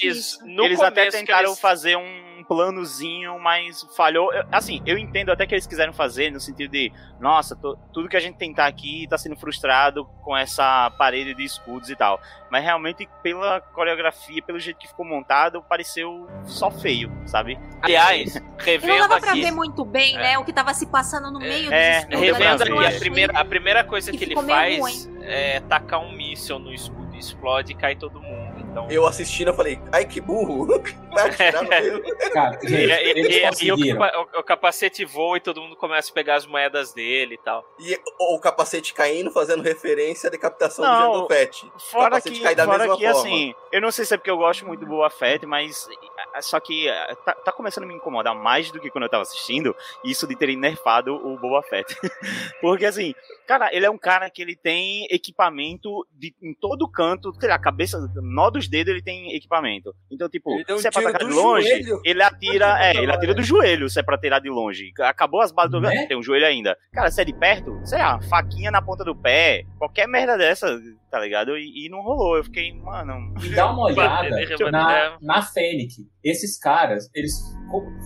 eles, no eles até que tentaram eles- fazer um planozinho, mas falhou. Eu- assim, eu entendo até que eles quiseram fazer no sentido de, nossa, to- tudo que a gente tentar aqui tá sendo frustrado com essa parede de escudos e tal. Mas realmente, pela coreografia, pelo jeito que ficou montado, pareceu só feio, sabe? Aliás, <laughs> E não revendo dava pra aqui. ver muito bem, né? O que tava se passando no meio é, dos escudos. Revendo aqui, a primeira, a primeira coisa que, que ele faz é tacar um míssil no escudo, explode e cai todo mundo. Então, Eu assistindo, eu falei, ai que burro. <laughs> Vai atirar no meu. <laughs> Cara, gente, e- e- e o, capa- o- o capacete voa e todo mundo começa a pegar as moedas dele e tal. E o capacete caindo, fazendo referência à decapitação Não, do Jango Fett. O Fora capacete que, cai da fora mesma que forma. assim, eu não sei se é porque eu gosto muito do Boba Fett, mas só que ah, tá, tá começando a me incomodar mais do que quando eu tava assistindo, isso de terem nerfado o Boba Fett. <laughs> porque assim, cara, ele é um cara que ele tem equipamento de, em todo canto, sei lá, a cabeça, nó dos dedos ele tem equipamento. Então, tipo, um se é pra atacar de longe, joelho. ele atira, é, ele atira do joelho, se é pra tirar de longe. Acabou as balas do Né? tem um joelho ainda. Cara, se é de perto, sei lá, faquinha na ponta do pé, qualquer merda dessa, tá ligado? E, e não rolou. Eu fiquei, mano. E dá uma <laughs> olhada na, na Fennec. Esses caras, eles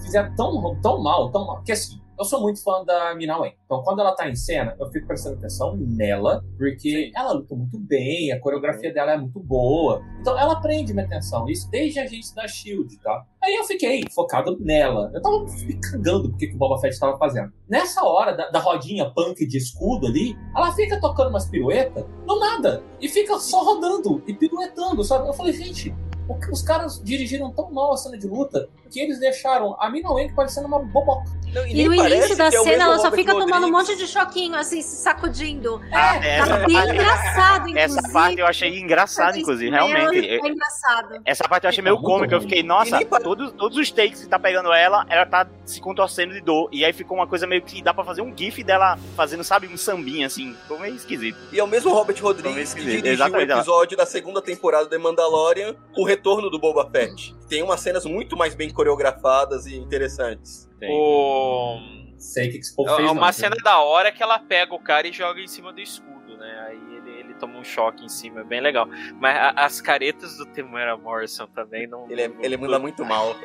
fizeram tão, tão mal, tão mal. Porque assim, eu sou muito fã da Mina Wen. Então, quando ela tá em cena, eu fico prestando atenção nela, porque ela luta muito bem, a coreografia dela é muito boa. Então, ela prende minha atenção. Isso desde a agência da Shield, tá? Aí eu fiquei focado nela. Eu tava me cagando porque que o Boba Fett tava fazendo. Nessa hora da, da rodinha punk de escudo ali, ela fica tocando umas piruetas, do nada. E fica só rodando e piruetando, sabe? Eu falei, gente, os caras dirigiram tão mal a cena de luta que eles deixaram a Mina Wen parecendo uma boboca. Não, E no parece início da é o cena, ela só fica tomando um monte de choquinho, assim, se sacudindo. Ah, Tá essa, bem engraçado, <laughs> inclusive. essa parte eu achei engraçada, inclusive, realmente. É engraçado. Essa parte eu achei meio Tá cômica. Eu fiquei, E nossa, todos, todos os takes que tá pegando ela, ela tá se contorcendo de dor. E aí ficou uma coisa meio que dá pra fazer um gif dela fazendo, sabe, um sambinha assim. Ficou meio esquisito. E é o mesmo Robert Rodrigues que dirigiu o exatamente, ela- episódio da segunda temporada de Mandalorian, o retorno do Boba Fett. Tem umas cenas muito mais bem coreografadas e interessantes. O... Sei o que que povo fez, É não, uma cara. cena da hora que ela pega o cara e joga em cima do escudo, né? Aí ele, ele toma um choque em cima, é bem legal. Mas a- as caretas do Temuera Morrison também não. Ele, é- ele manda muito mal.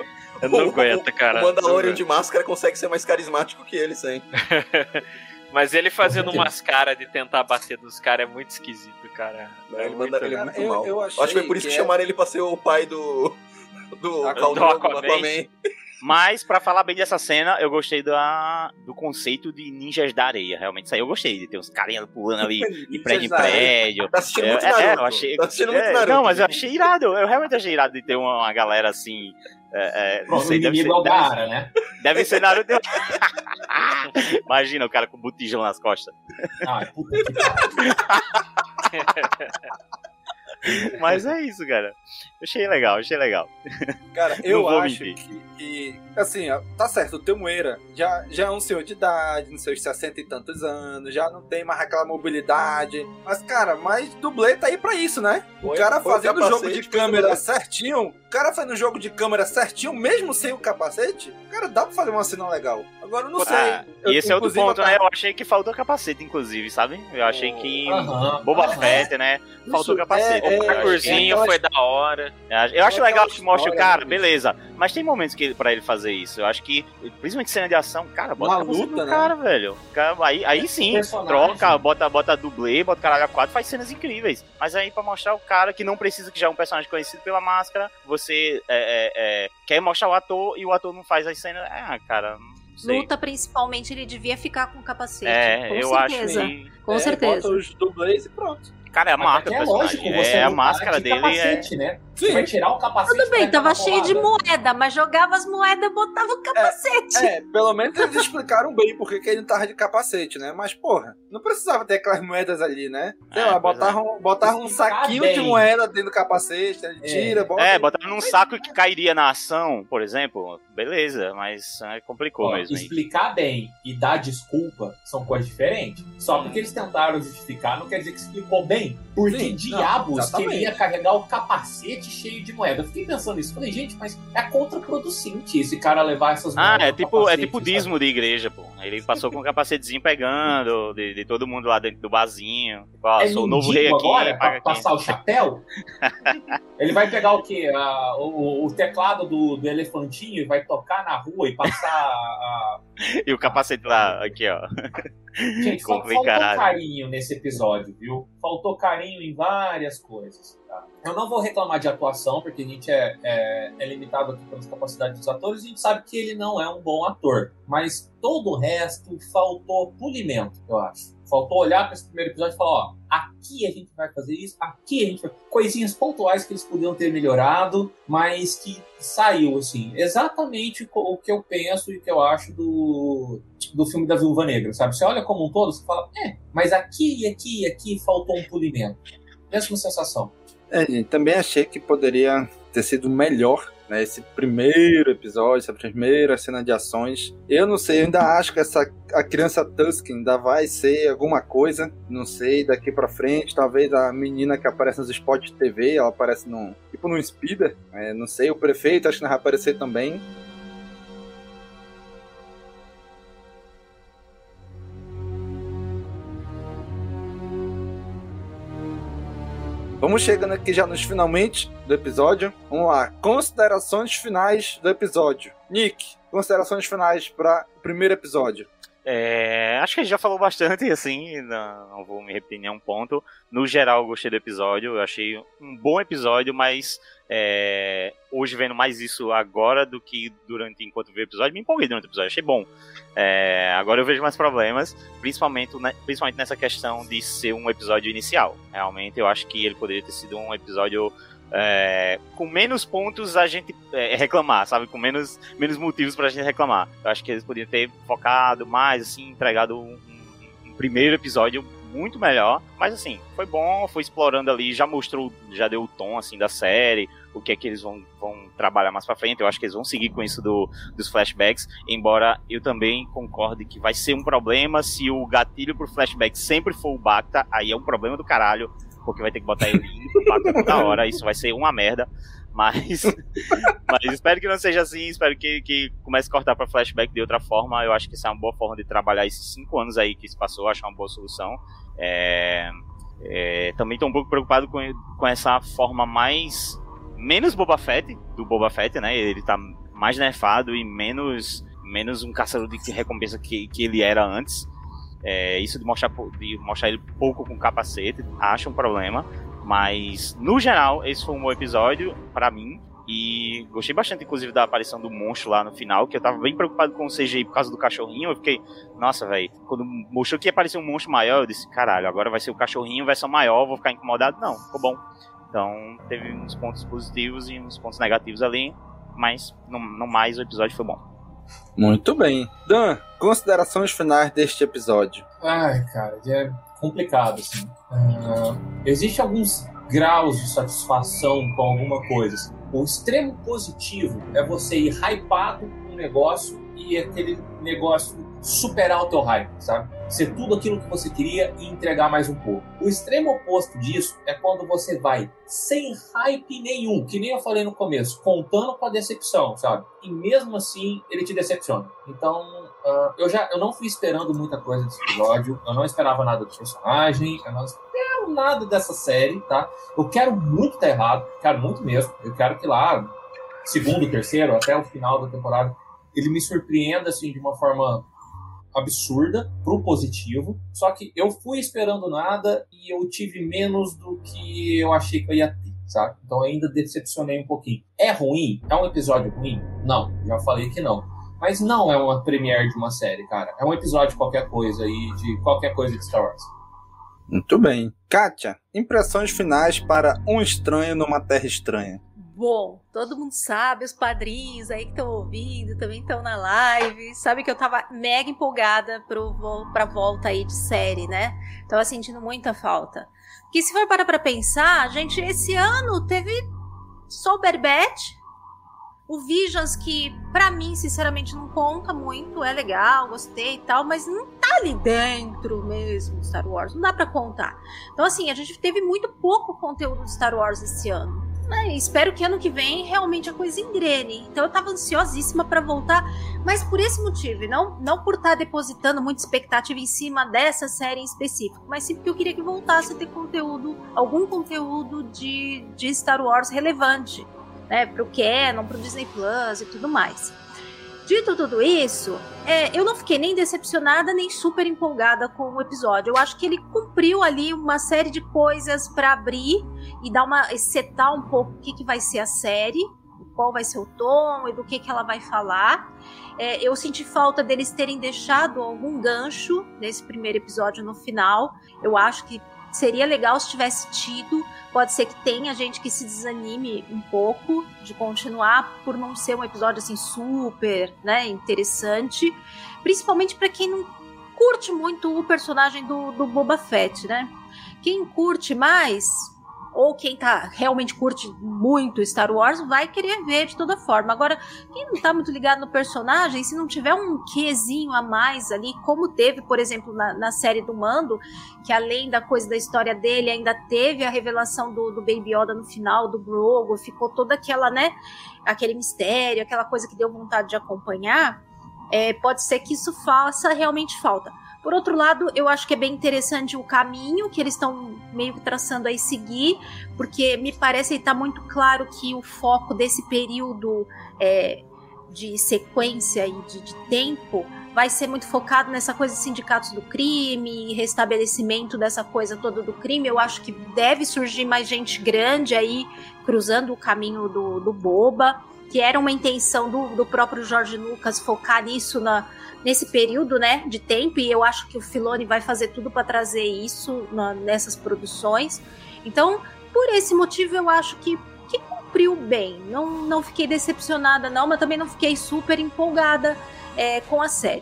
Eu não <laughs> O- aguento, cara. O Mandalorian Não de máscara consegue ser mais carismático que ele, sempre. <laughs> Mas ele fazendo umas caras de tentar bater dos caras é muito esquisito, cara. Não, É ele, muito- manda, ele é Cara, muito eu- mal. eu Acho que foi por isso que, que é- chamaram ele pra ser o pai do. Do. Khal Do do Aquaman. Mas, pra falar bem dessa cena, eu gostei da, do conceito de ninjas da areia. Realmente, isso aí eu gostei. De ter uns carinhas pulando ali <laughs> de prédio em prédio. Tá assistindo É, muito é, Naruto. eu achei- Tá assistindo muito É, Naruto. Não, mas eu achei irado. Eu realmente achei irado de ter uma, uma galera assim. É, é, não Pronto, o sei, deve ser, é né? deve ser Naruto. <laughs> Imagina o cara com botijão nas costas. Ai, puta que. <laughs> Mas é isso, cara. Eu achei legal, achei legal. Cara, <laughs> eu acho que, que, assim, ó, tá certo, o Temuera já, já é um senhor de idade, nos seus 60 e tantos anos, já não tem mais aquela mobilidade. Mas, cara, mas dublê tá aí pra isso, né? O Foi- cara o fazendo o jogo de câmera dublê. certinho, o cara fazendo o jogo de câmera certinho, mesmo sem o capacete, cara, dá pra fazer uma cena legal. Agora eu não sei. Ah, Eu- e esse é outro ponto, né? Eu achei que faltou capacete, inclusive, sabe? Eu achei que Aham, Boba. Fett, né? Faltou Isso, capacete. é, O é, achei- parkourzinho aquela- foi da hora. Eu acho É legal que mostre o cara, beleza. Mas tem momentos que ele, pra ele fazer isso. Eu acho que, principalmente cena de ação, cara, bota Uma a capacete luta, no né? cara, velho. Aí, aí sim, troca, bota, bota dublê, bota caralho a quatro, faz cenas incríveis. Mas aí pra mostrar o cara que não precisa, que já é um personagem conhecido pela máscara, você é, é, é, quer mostrar o ator e o ator não faz as cenas. Ah, cara, Luta, principalmente, ele devia ficar com capacete. é, com eu certeza. acho que. Com é, certeza. Bota os dublês e pronto. Cara, é a marca é lógico, É, a máscara de dele é. capacete, né? Você vai tirar o capacete. Tudo bem, tava cheio de moeda, mas jogava as moedas e botava o capacete. É, pelo menos eles explicaram bem porque que ele não tava de capacete, né? Mas, porra, não precisava ter aquelas moedas ali, né? Sei É, lá, pois botavam, botavam um saquinho bem. de moeda dentro do capacete, né? tira, bota. É, botar num saco que cairia na ação, por exemplo, beleza, mas é, complicou Ó, mesmo. aí. explicar bem e dar desculpa são coisas diferentes. Só porque eles tentaram justificar não quer dizer que explicou bem. Por que Sim, não, diabos exatamente. queria carregar o capacete cheio de moeda? Eu fiquei pensando nisso. Falei, gente, mas é contraproducente esse cara levar essas Ah, moedas é no tipo, é capacete, tipo sabe? dízimo de igreja, pô. Ele passou com o capacetezinho pegando, de, de todo mundo lá dentro do barzinho. Tipo, ó, é sou o novo rei aqui. agora, paga pra passar o chapéu? <laughs> Ele vai pegar o quê? A- o, o teclado do, do elefantinho e vai tocar na rua e passar a... <laughs> E o capacete lá, aqui, ó. Gente, <laughs> faltou carinho nesse episódio, viu? Faltou carinho em várias coisas. Eu não vou reclamar de atuação, porque a gente é, é- é limitado aqui pelas capacidades dos atores e a gente sabe que ele não é um bom ator. Mas todo o resto faltou polimento, eu acho. Faltou olhar para esse primeiro episódio e falar: ó, aqui a gente vai fazer isso, aqui a gente vai. Coisinhas pontuais que eles podiam ter melhorado, mas que saiu, assim, exatamente o que eu penso e que eu acho do, do filme da Viúva Negra, sabe? Você olha como um todo, você fala, é, mas aqui e aqui e aqui faltou um polimento. Mesma sensação. É, gente, também achei que poderia ter sido melhor, né? Esse primeiro episódio, essa primeira cena de ações. Eu não sei, eu ainda acho que essa a criança Tusk ainda vai ser alguma coisa, não sei, daqui pra frente, talvez a menina que aparece nos spots de TV, ela aparece num, tipo num speeder, é, não sei, o prefeito acho que não vai aparecer também. Vamos chegando aqui já nos finalmente do episódio. Vamos lá. Considerações finais do episódio. Nick, considerações finais para o primeiro episódio. É, acho que a gente já falou bastante, assim, não, não vou me repetir nenhum ponto. No geral, eu gostei do episódio, eu achei um bom episódio, mas é, hoje vendo mais isso agora do que durante enquanto vi o episódio, me empolguei durante o episódio, achei bom. É, agora eu vejo mais problemas, principalmente, né, principalmente nessa questão de ser um episódio inicial. Realmente, eu acho que ele poderia ter sido um episódio é, com menos pontos a gente é, reclamar, sabe? Com menos, menos motivos pra gente reclamar. Eu acho que eles podiam ter focado mais, assim, entregado um, um- um primeiro episódio muito melhor. Mas assim, foi bom, foi explorando ali, já mostrou, já deu o tom assim da série, o que é que eles vão, vão trabalhar mais pra frente. Eu acho que eles vão seguir com isso do, dos flashbacks, embora eu também concorde que vai ser um problema se o gatilho pro flashback sempre for o Bacta, aí é um problema do caralho, porque vai ter que botar ele pro Bacta toda hora, isso vai ser uma merda. Mas, <laughs> mas espero que não seja assim, espero que, que comece a cortar para flashback de outra forma. Eu acho que essa é uma boa forma de trabalhar esses cinco anos aí que se passou, acho uma boa solução. É, é, também estou um pouco preocupado com, com essa forma mais. menos Boba Fett, do Boba Fett, né? Ele tá mais nerfado e menos, menos um caçador de recompensa que, que ele era antes. É, isso de mostrar, de mostrar ele pouco com capacete, acho um problema. Mas, no geral, esse foi um bom episódio pra mim. E gostei bastante, inclusive, da aparição do monstro lá no final, que eu tava bem preocupado com o CGI por causa do cachorrinho. Eu fiquei, nossa, velho, quando mostrou que ia aparecer um monstro maior, eu disse, caralho, agora vai ser o cachorrinho, versão maior, vou ficar incomodado. Não, ficou bom. Então, teve uns pontos positivos e uns pontos negativos ali, mas no, no mais o episódio foi bom. Muito bem. Dan, considerações finais deste episódio. Ai, cara, é complicado, assim. Ah, Existem alguns graus de satisfação com alguma coisa. assim. O extremo positivo é você ir hypado um negócio e aquele negócio superar o teu hype, sabe? Ser tudo aquilo que você queria e entregar mais um pouco. O extremo oposto disso é quando você vai sem hype nenhum, que nem eu falei no começo, contando com a decepção, sabe? E mesmo assim ele te decepciona. Então, ah, eu já eu não fui esperando muita coisa desse episódio, eu não esperava nada do personagem, eu não espero nada dessa série, tá? Eu quero muito estar errado, quero muito mesmo. Eu quero que lá, segundo, terceiro, até o final da temporada, ele me surpreenda assim de uma forma absurda pro positivo. Só que eu fui esperando nada e eu tive menos do que eu achei que eu ia ter, sabe? Então ainda decepcionei um pouquinho. É ruim? É um episódio ruim? Não, já falei que não. Mas não é uma premiere de uma série, cara. É um episódio de qualquer coisa aí, de qualquer coisa de Star Wars. Muito bem. Kátia, impressões finais para Um Estranho numa Terra Estranha. Bom, todo mundo sabe, os padrinhos aí que estão ouvindo também estão na live. Sabe que eu tava mega empolgada pro, pra volta aí de série, né? Tava sentindo muita falta. Que se for parar pra pensar, gente, esse ano teve só o Berbet, o Visions, que pra mim, sinceramente, não conta muito, é legal, gostei e tal, mas não tá ali dentro mesmo Star Wars, não dá pra contar. Então, assim, a gente teve muito pouco conteúdo de Star Wars esse ano. Né, espero que ano que vem realmente a coisa engrene. Então eu tava ansiosíssima para voltar, mas por esse motivo, não, não por estar tá depositando muita expectativa em cima dessa série em específico, mas sim porque eu queria que voltasse a ter conteúdo, algum conteúdo de, de Star Wars relevante, né, pro Canon, pro Disney Plus e tudo mais. Dito tudo isso, é, eu não fiquei nem decepcionada nem super empolgada com o episódio. Eu acho que ele cumpriu ali uma série de coisas para abrir e dar uma setar um pouco o que, que vai ser a série, qual vai ser o tom e do que, que ela vai falar. É, eu senti falta deles terem deixado algum gancho nesse primeiro episódio no final. Eu acho que seria legal se tivesse tido. Pode ser que tenha gente que se desanime um pouco de continuar por não ser um episódio assim super, né, interessante, principalmente para quem não curte muito o personagem do, do Boba Fett, né? Quem curte mais, ou quem tá realmente curte muito Star Wars vai querer ver de toda forma. Agora, quem não tá muito ligado no personagem, se não tiver um quezinho a mais ali, como teve, por exemplo, na, na série do Mando, que além da coisa da história dele, ainda teve a revelação do, do Baby Yoda no final, do Grogu, ficou toda aquela, né, aquele mistério, aquela coisa que deu vontade de acompanhar, é, pode ser que isso faça realmente falta. Por outro lado, eu acho que é bem interessante o caminho que eles estão meio que traçando aí seguir, porque me parece estar tá muito claro que o foco desse período é, de sequência e de, de tempo vai ser muito focado nessa coisa de sindicatos do crime, restabelecimento dessa coisa toda do crime. Eu acho que deve surgir mais gente grande aí cruzando o caminho do, do Boba, que era uma intenção do, do próprio Jorge Lucas focar nisso na, nesse período, né, de tempo, e eu acho que o Filoni vai fazer tudo para trazer isso na, nessas produções. Então, por esse motivo, eu acho que, que cumpriu bem. Não, não fiquei decepcionada, não, mas também não fiquei super empolgada é, com a série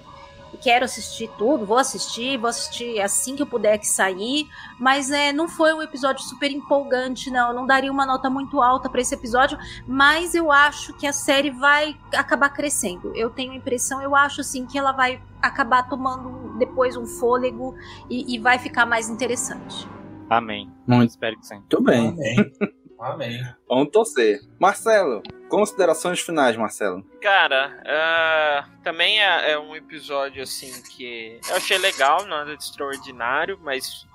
quero assistir tudo, vou assistir, vou assistir assim que eu puder que sair, mas é, não foi um episódio super empolgante, não. Eu não daria uma nota muito alta para esse episódio, mas eu acho que a série vai acabar crescendo. Eu tenho a impressão, eu acho assim que ela vai acabar tomando depois um fôlego e, e vai ficar mais interessante. Amém. Muito espero que sim. Muito bem. Amém. Amém. Vamos torcer. Marcelo, considerações finais, Marcelo. Cara, uh, também é, é, um episódio assim que eu achei legal, nada de extraordinário, mas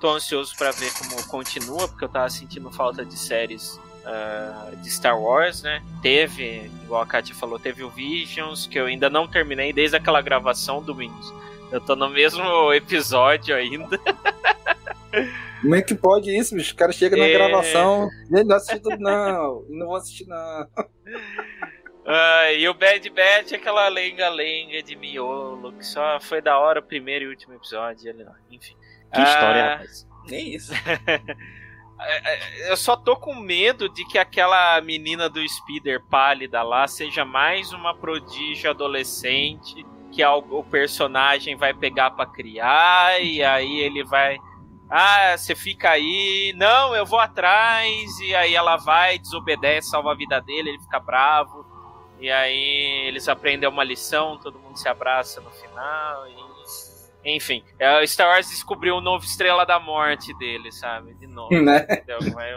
tô ansioso para ver como continua, porque eu tava sentindo falta de séries uh, de Star Wars, né? Teve, igual a Katia falou, teve o Visions, que eu ainda não terminei desde aquela gravação do Windows. Eu tô no mesmo episódio ainda. <laughs> Como é que pode isso, bicho? O cara chega na é... gravação, não assisti tudo, não. Não vou assistir, não. Uh, e o Bad Batch, aquela lenga-lenga de miolo, que só foi da hora o primeiro e último episódio. Enfim. Que história, uh, rapaz. Nem isso. <laughs> É, é, eu só tô com medo de que aquela menina do Speeder pálida lá seja mais uma prodígio adolescente que o personagem vai pegar para criar e aí ele vai ah, você fica aí, não, eu vou atrás, e aí ela vai, desobedece, salva a vida dele, ele fica bravo, e aí eles aprendem uma lição, todo mundo se abraça no final, e... Enfim, é, Star Wars descobriu o novo Estrela da Morte dele, sabe? De novo. Né? Vai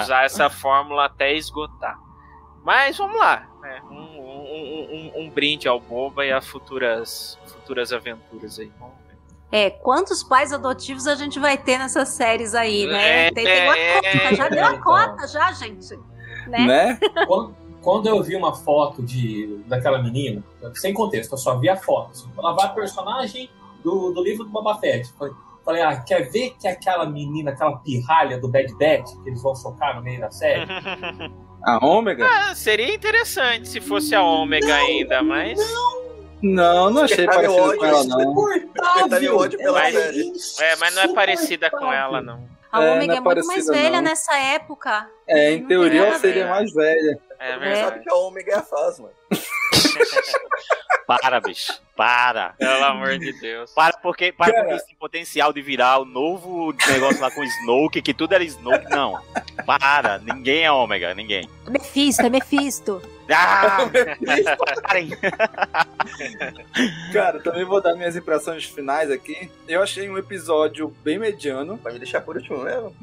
usar essa fórmula até esgotar. Mas vamos lá, né? Um, um, um, um brinde ao Boba e a futuras, futuras aventuras aí. Vamos é, quantos pais adotivos a gente vai ter nessas séries aí, né? É, tem, tem uma é, cota, já deu a cota, já, gente. Né? né? Quando, quando, eu vi uma foto de, daquela menina, sem contexto, eu só vi a foto. Assim, ela vai personagem do, do livro do Boba Fett. Falei, falei, ah, quer ver que aquela menina, aquela pirralha do Bad Batch, que eles vão socar no meio da série? a Ômega? Ah, seria interessante se fosse a Ômega não, ainda, mas. Não, não, não achei parecido ódio, com ela, não. ódio pela mas, É, mas não é parecida com ela, não. A é, Ômega é, é muito mais velha não. nessa época. É, em teoria ela seria mais velha. É verdade. Sabe que a Ômega é a Fasma. <laughs> para, bicho. Para. Pelo amor de Deus. Para porque, para porque esse potencial de virar o novo negócio lá com Snoke, que tudo era Snoke, não. Para. Ninguém é Ômega, ninguém. Mephisto, é Mephisto. Ah! <laughs> Parem. Cara, também vou dar minhas impressões finais aqui. Eu achei um episódio bem mediano. Vai me deixar por último mesmo?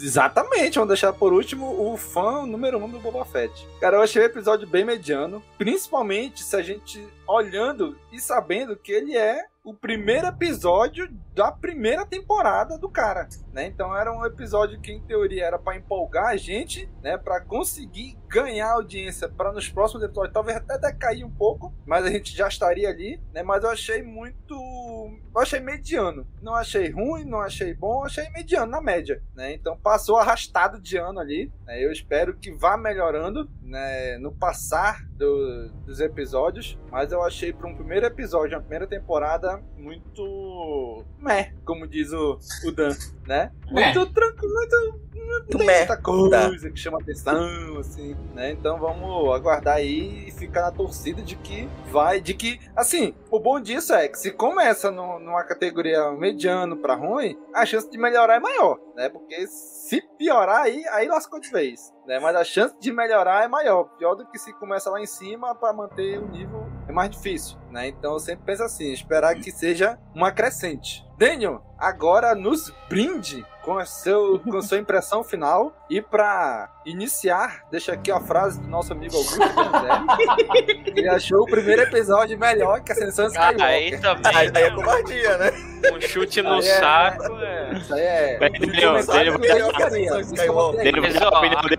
Exatamente, vamos deixar por último o fã número um do Boba Fett. Cara, eu achei o episódio bem mediano, principalmente se a gente olhando e sabendo que ele é o primeiro episódio da primeira temporada do cara, né? Então era um episódio que em teoria era para empolgar a gente, né, para conseguir ganhar audiência para nos próximos episódios, talvez até decair um pouco, mas a gente já estaria ali, né? Mas eu achei muito, eu achei mediano. Não achei ruim, não achei bom, achei mediano na média, né? Então passou arrastado de ano ali, né? Eu espero que vá melhorando, né, no passar do, dos episódios, mas eu achei para um primeiro episódio, uma primeira temporada muito meh, como diz o, o Dan, né? Muito tranquilo, muito não tem muita coisa que chama atenção, assim, né? Então vamos aguardar aí e ficar na torcida de que vai, de que, assim, o bom disso é que se começa no, numa categoria mediano para ruim, a chance de melhorar é maior, né? Porque se piorar aí, aí lascou de vez, né? Mas a chance de melhorar é maior, pior do que se começa lá em cima para manter o nível é mais difícil, né? Então eu sempre penso assim, esperar que seja uma crescente. Daniel, agora nos brinde com a, seu, com a sua impressão final. E para iniciar, deixa aqui a frase do nosso amigo Augusto Donzelli. Ele achou o primeiro episódio melhor que Ascensão Skywalker. Aí também. Aí, aí é covardia, né? Um chute no Aí é, saco. né? Isso aí é. Daniel, Daniel, que a dele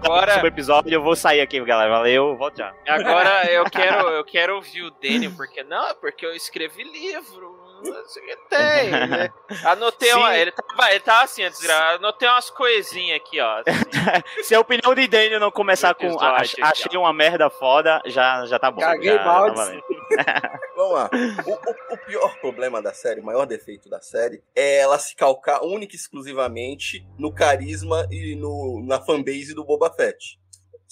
agora- sobre o episódio eu vou sair aqui, galera. Valeu, volto já. Agora eu quero, eu quero ouvir o Daniel, porque não, é porque eu escrevi livro. Não sei o que tem. né? <laughs> Anotei uma. Ele tava, ele tava assim antes. Anotei umas coisinhas aqui, ó. assim. <laughs> Se a opinião de Daniel não começar com ach- achei uma merda foda, já, já tá bom. Caguei já, balde. Tá. <laughs> Vamos lá. O, o- o pior problema da série, o maior defeito da série, é ela se calcar única e exclusivamente no carisma e no, na fanbase do Boba Fett.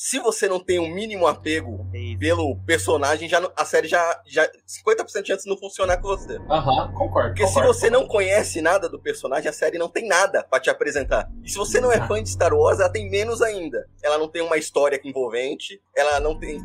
Se você não tem um mínimo apego pelo personagem, já a série já, já 50% de antes não funcionar com você. Aham, concordo. Porque se concordo, você não conhece nada do personagem, a série não tem nada pra te apresentar. E se você não é fã de Star Wars, ela tem menos ainda. Ela não tem uma história envolvente, ela não tem.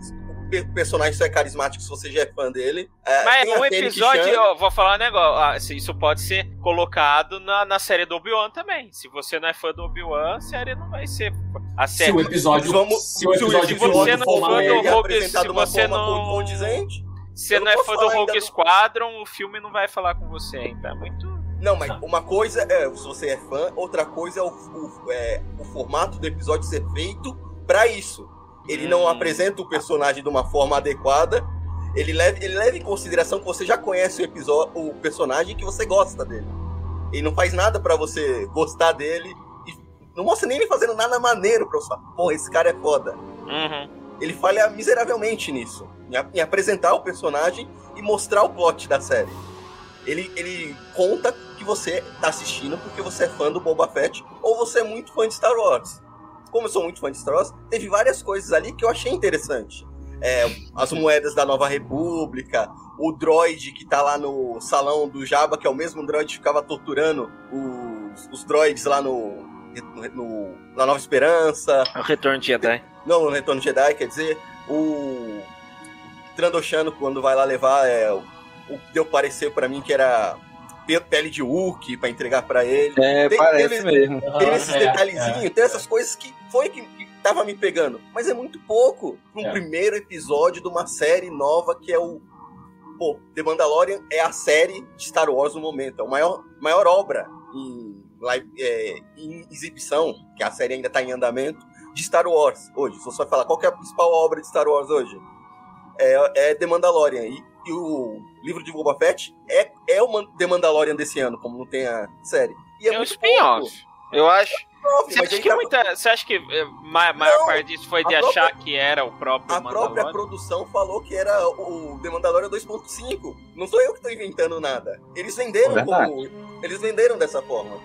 Personagem só é carismático se você já é fã dele. É, Mas um episódio, Chan. eu vou falar um negócio. ah, se isso pode ser colocado na, na série do Obi-Wan também. Se você não é fã do Obi-Wan, a série não vai ser. A série. Se o episódio, Vamos- se o episódio se você não for for uma do é Rogue, apresentado se você forma não- condizente. Se Eu não não é fã do Rogue Squadron, o filme não vai falar com você ainda. É muito. Não, mas uma coisa é se você é fã, outra coisa é o, o- é o formato do episódio ser feito pra isso. Ele não Hum. apresenta o personagem de uma forma adequada. Ele leva, ele leva em consideração que você já conhece o episódio, o personagem e que você gosta dele. Ele não faz nada pra você gostar dele e não mostra nem ele fazendo nada maneiro pra você falar, pô, esse cara é foda. Uhum. Ele falha miseravelmente nisso, em apresentar o personagem e mostrar o plot da série. Ele, ele conta que você tá assistindo porque você é fã do Boba Fett ou você é muito fã de Star Wars. Como eu sou muito fã de Star Wars, teve várias coisas ali que eu achei interessante. É, as moedas da Nova República, o droid que tá lá no salão do Jabba, que é o mesmo droid que ficava torturando os, os droids lá no, no- na Nova Esperança. O Retorno de Jedi. Não, no Retorno de Jedi, quer dizer, o Trandoshano, quando vai lá levar, é, o o que deu parecer pra mim que era pele de Hulk pra entregar pra ele. É, Tem- parece teve- mesmo. Tem esses É, detalhezinhos, é, tem essas coisas que foi que, que tava me pegando. Mas é muito pouco pra um É. primeiro episódio de uma série nova que é o. Pô, The Mandalorian é a série de Star Wars no momento. É a maior, maior obra em, live, é, em exibição, que a série ainda tá em andamento, de Star Wars hoje. Se você vai falar qual que é a principal obra de Star Wars hoje, é, é The Mandalorian. E, e o livro de Boba Fett é, é o The Mandalorian desse ano, como não tem a série. E é, É um muito spin-off. pouco. Eu acho. Spin-off, Você acha que, tá- muita, você acha que eh, ma- maior Não, parte disso foi de própria- achar que era o próprio A própria produção falou que era o The Mandalorian 2.5. Não sou eu que tô inventando nada. Eles venderam Verdade. como. Eles venderam dessa forma.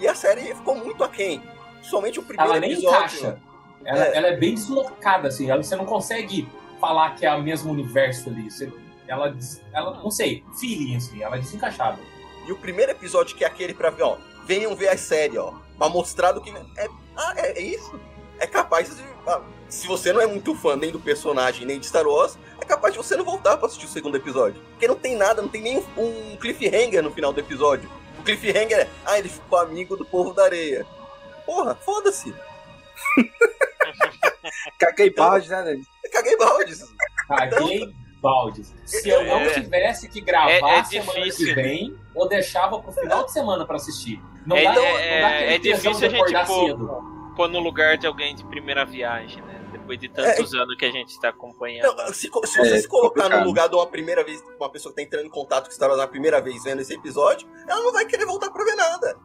E a série ficou muito aquém. Somente o primeiro ela nem episódio. encaixa. Ela É. ela é bem deslocada, assim. ela- você não consegue falar que é o mesmo universo ali. Você- ela, ela, não sei, feeling, assim. Ela é desencaixada. E o primeiro episódio, que é aquele pra ver, ó. Venham ver a série, ó. Pra mostrar do que. É, ah, é, é isso? é capaz de. ah, se você não é muito fã nem do personagem, nem de Star Wars, é capaz de você não voltar pra assistir o segundo episódio. Porque não tem nada, não tem nem um cliffhanger no final do episódio. O cliffhanger é, ah, ele ficou amigo do povo da areia. Porra, foda-se. <laughs> Caguei balde, né? Caguei baldes. Caguei baldes. Se eu não É. tivesse que gravar É- é semana difícil. que vem, eu deixava pro final de semana pra assistir. Não é, dá, é- não dá é- é difícil a gente pôr, pôr no lugar de alguém de primeira viagem, né? Depois de tantos anos que a gente tá acompanhando. Não, se, se você É, se colocar complicado. no lugar de uma primeira vez, uma pessoa que tá entrando em contato com Star Wars na primeira vez vendo esse episódio, ela não vai querer voltar pra ver nada.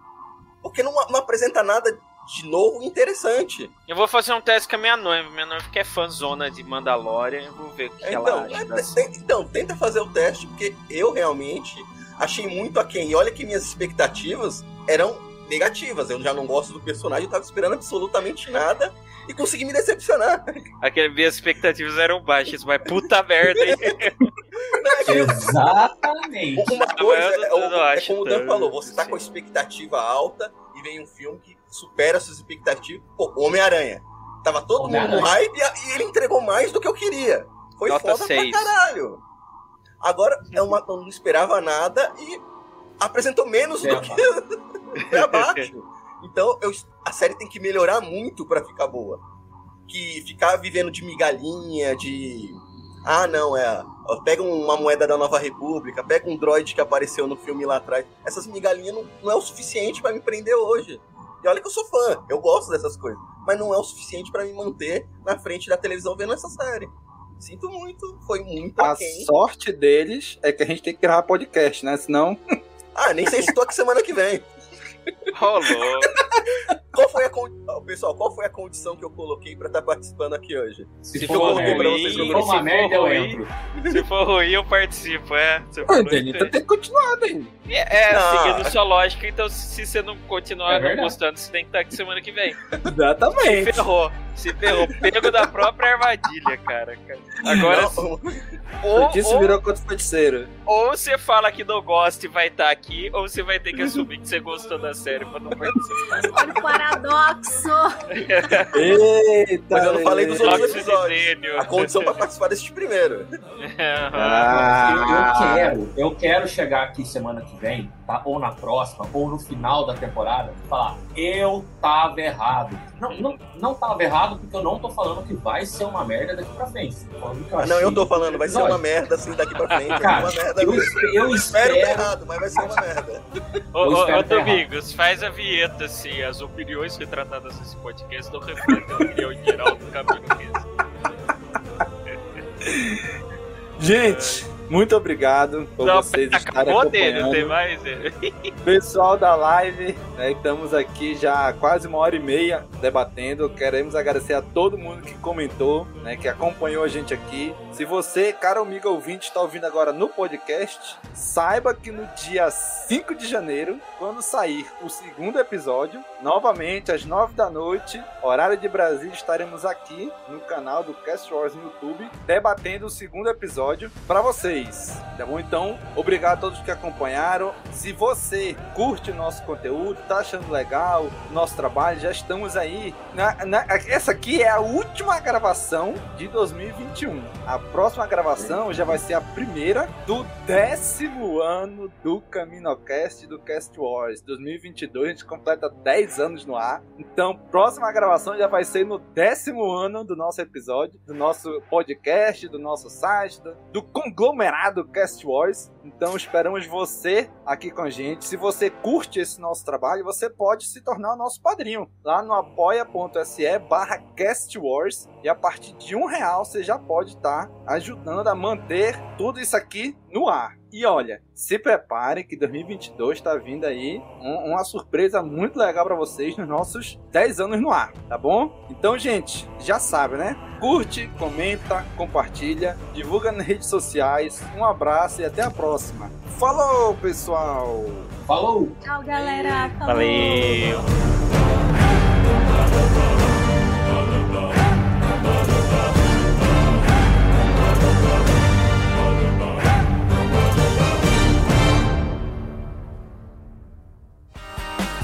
Porque não, não apresenta nada de novo interessante. Eu vou fazer um teste com a minha noiva. Minha noiva que é fãzona de Mandalorian. Eu vou ver o que, que ela Então, acha. é, das- te- então, tenta fazer o teste, porque eu realmente achei muito aquém. E olha que minhas expectativas eram negativas. Eu já não gosto do personagem, eu tava esperando absolutamente nada e consegui me decepcionar. Aquelas minhas expectativas eram baixas, mas puta merda, hein? Exatamente. Uma coisa é, é como o Dan falou, você tá com a expectativa alta e vem um filme que supera suas expectativas. Pô, Homem-Aranha. Tava todo mundo no hype e ele entregou mais do que eu queria. Foi Nota foda seis. pra caralho. Agora, é uma, eu não esperava nada e apresentou menos do que <laughs> foi abaixo. <laughs> Então, eu- a série tem que melhorar muito pra ficar boa. Que ficar vivendo de migalhinha, de. Ah, não, é. Pega uma moeda da Nova República, pega um droid que apareceu no filme lá atrás. Essas migalhinhas não, não é o suficiente pra me prender hoje. E olha que eu sou fã, eu gosto dessas coisas. Mas não é o suficiente pra me manter na frente da televisão vendo essa série. Sinto muito, foi muito A aquém. sorte deles é que a gente tem que gravar podcast, né? Senão. <laughs> Ah, nem sei se tô aqui semana que vem. Rolou. Qual foi a con... Ó, Pessoal, qual foi a condição que eu coloquei pra estar participando aqui hoje? Se que for eu ruim, vocês no se for ruim, Se for ruim, eu participo, é. Ô, Dani, isso então aí. tem que continuar, Dani. É, Não. seguindo sua lógica, então se você não continuar É não gostando, você tem que estar aqui semana que vem. <laughs> Exatamente. Se ferrou. Se ferrou. Pego da própria armadilha, cara. Agora, Não. <laughs> ou, Feitiço ou, virou contra o feiticeiro. ou você fala que não gosta e vai estar aqui, ou você vai ter que assumir que você gostou da série pra não participar. <laughs> Olha o paradoxo. Eita! Mas eu não falei dos outros episódios. A condição pra participar desse primeiro. Ah. Eu, eu quero, eu quero chegar aqui semana que vem, tá? Ou na próxima, ou no final da temporada, falar, eu tava errado. Não, não, não tava errado porque eu não tô falando que vai ser uma merda daqui pra frente. Que eu Ah, não, achei eu tô falando, vai ser uma merda assim daqui pra frente. vai ser Cara, uma merda. eu, mesmo. eu espero espero. tá errado, mas vai ser uma merda. Ô, Eu ô, espero ô que Domingos, faz a vinheta assim, as opiniões retratadas nesse podcast não refletem a opinião geral do Camilo mesmo. Gente, muito obrigado por Não, vocês <laughs> estarem acabou dele, tem acompanhando. mais? <laughs> Pessoal da live, né, estamos aqui já quase uma hora e meia debatendo. Queremos agradecer a todo mundo que comentou, né, que acompanhou a gente aqui. Se você, cara amigo ouvinte, está ouvindo agora no podcast, saiba que no dia 5 de janeiro, quando sair o segundo episódio, novamente às 9 da noite, horário de Brasília, estaremos aqui no canal do Cast Wars no YouTube, debatendo o segundo episódio para vocês. Tá bom? Então, obrigado a todos que acompanharam. Se você curte nosso conteúdo, tá achando legal nosso trabalho, já estamos aí. na- na- essa aqui é a última gravação de 2021. A próxima gravação já vai ser a primeira do décimo ano do CaminoCast do Cast Wars. 2022, a gente completa 10 anos no ar. Então, próxima gravação já vai ser no décimo ano do nosso episódio, do nosso podcast, do nosso site, do, do conglomerado Cast Wars. Então, esperamos você aqui com a gente. Se você curte esse nosso trabalho, você pode se tornar o nosso padrinho lá no apoia.se barra Cast Wars. E a partir de um real você já pode estar ajudando a manter tudo isso aqui no ar. E olha, se prepare que 2022 está vindo aí um- uma surpresa muito legal para vocês nos nossos 10 anos no ar, tá bom? Então, gente, já sabe, né? Curte, comenta, compartilha, divulga nas redes sociais. Um abraço e até a próxima. Falou, pessoal! Falou! Tchau, galera. Falou. Valeu!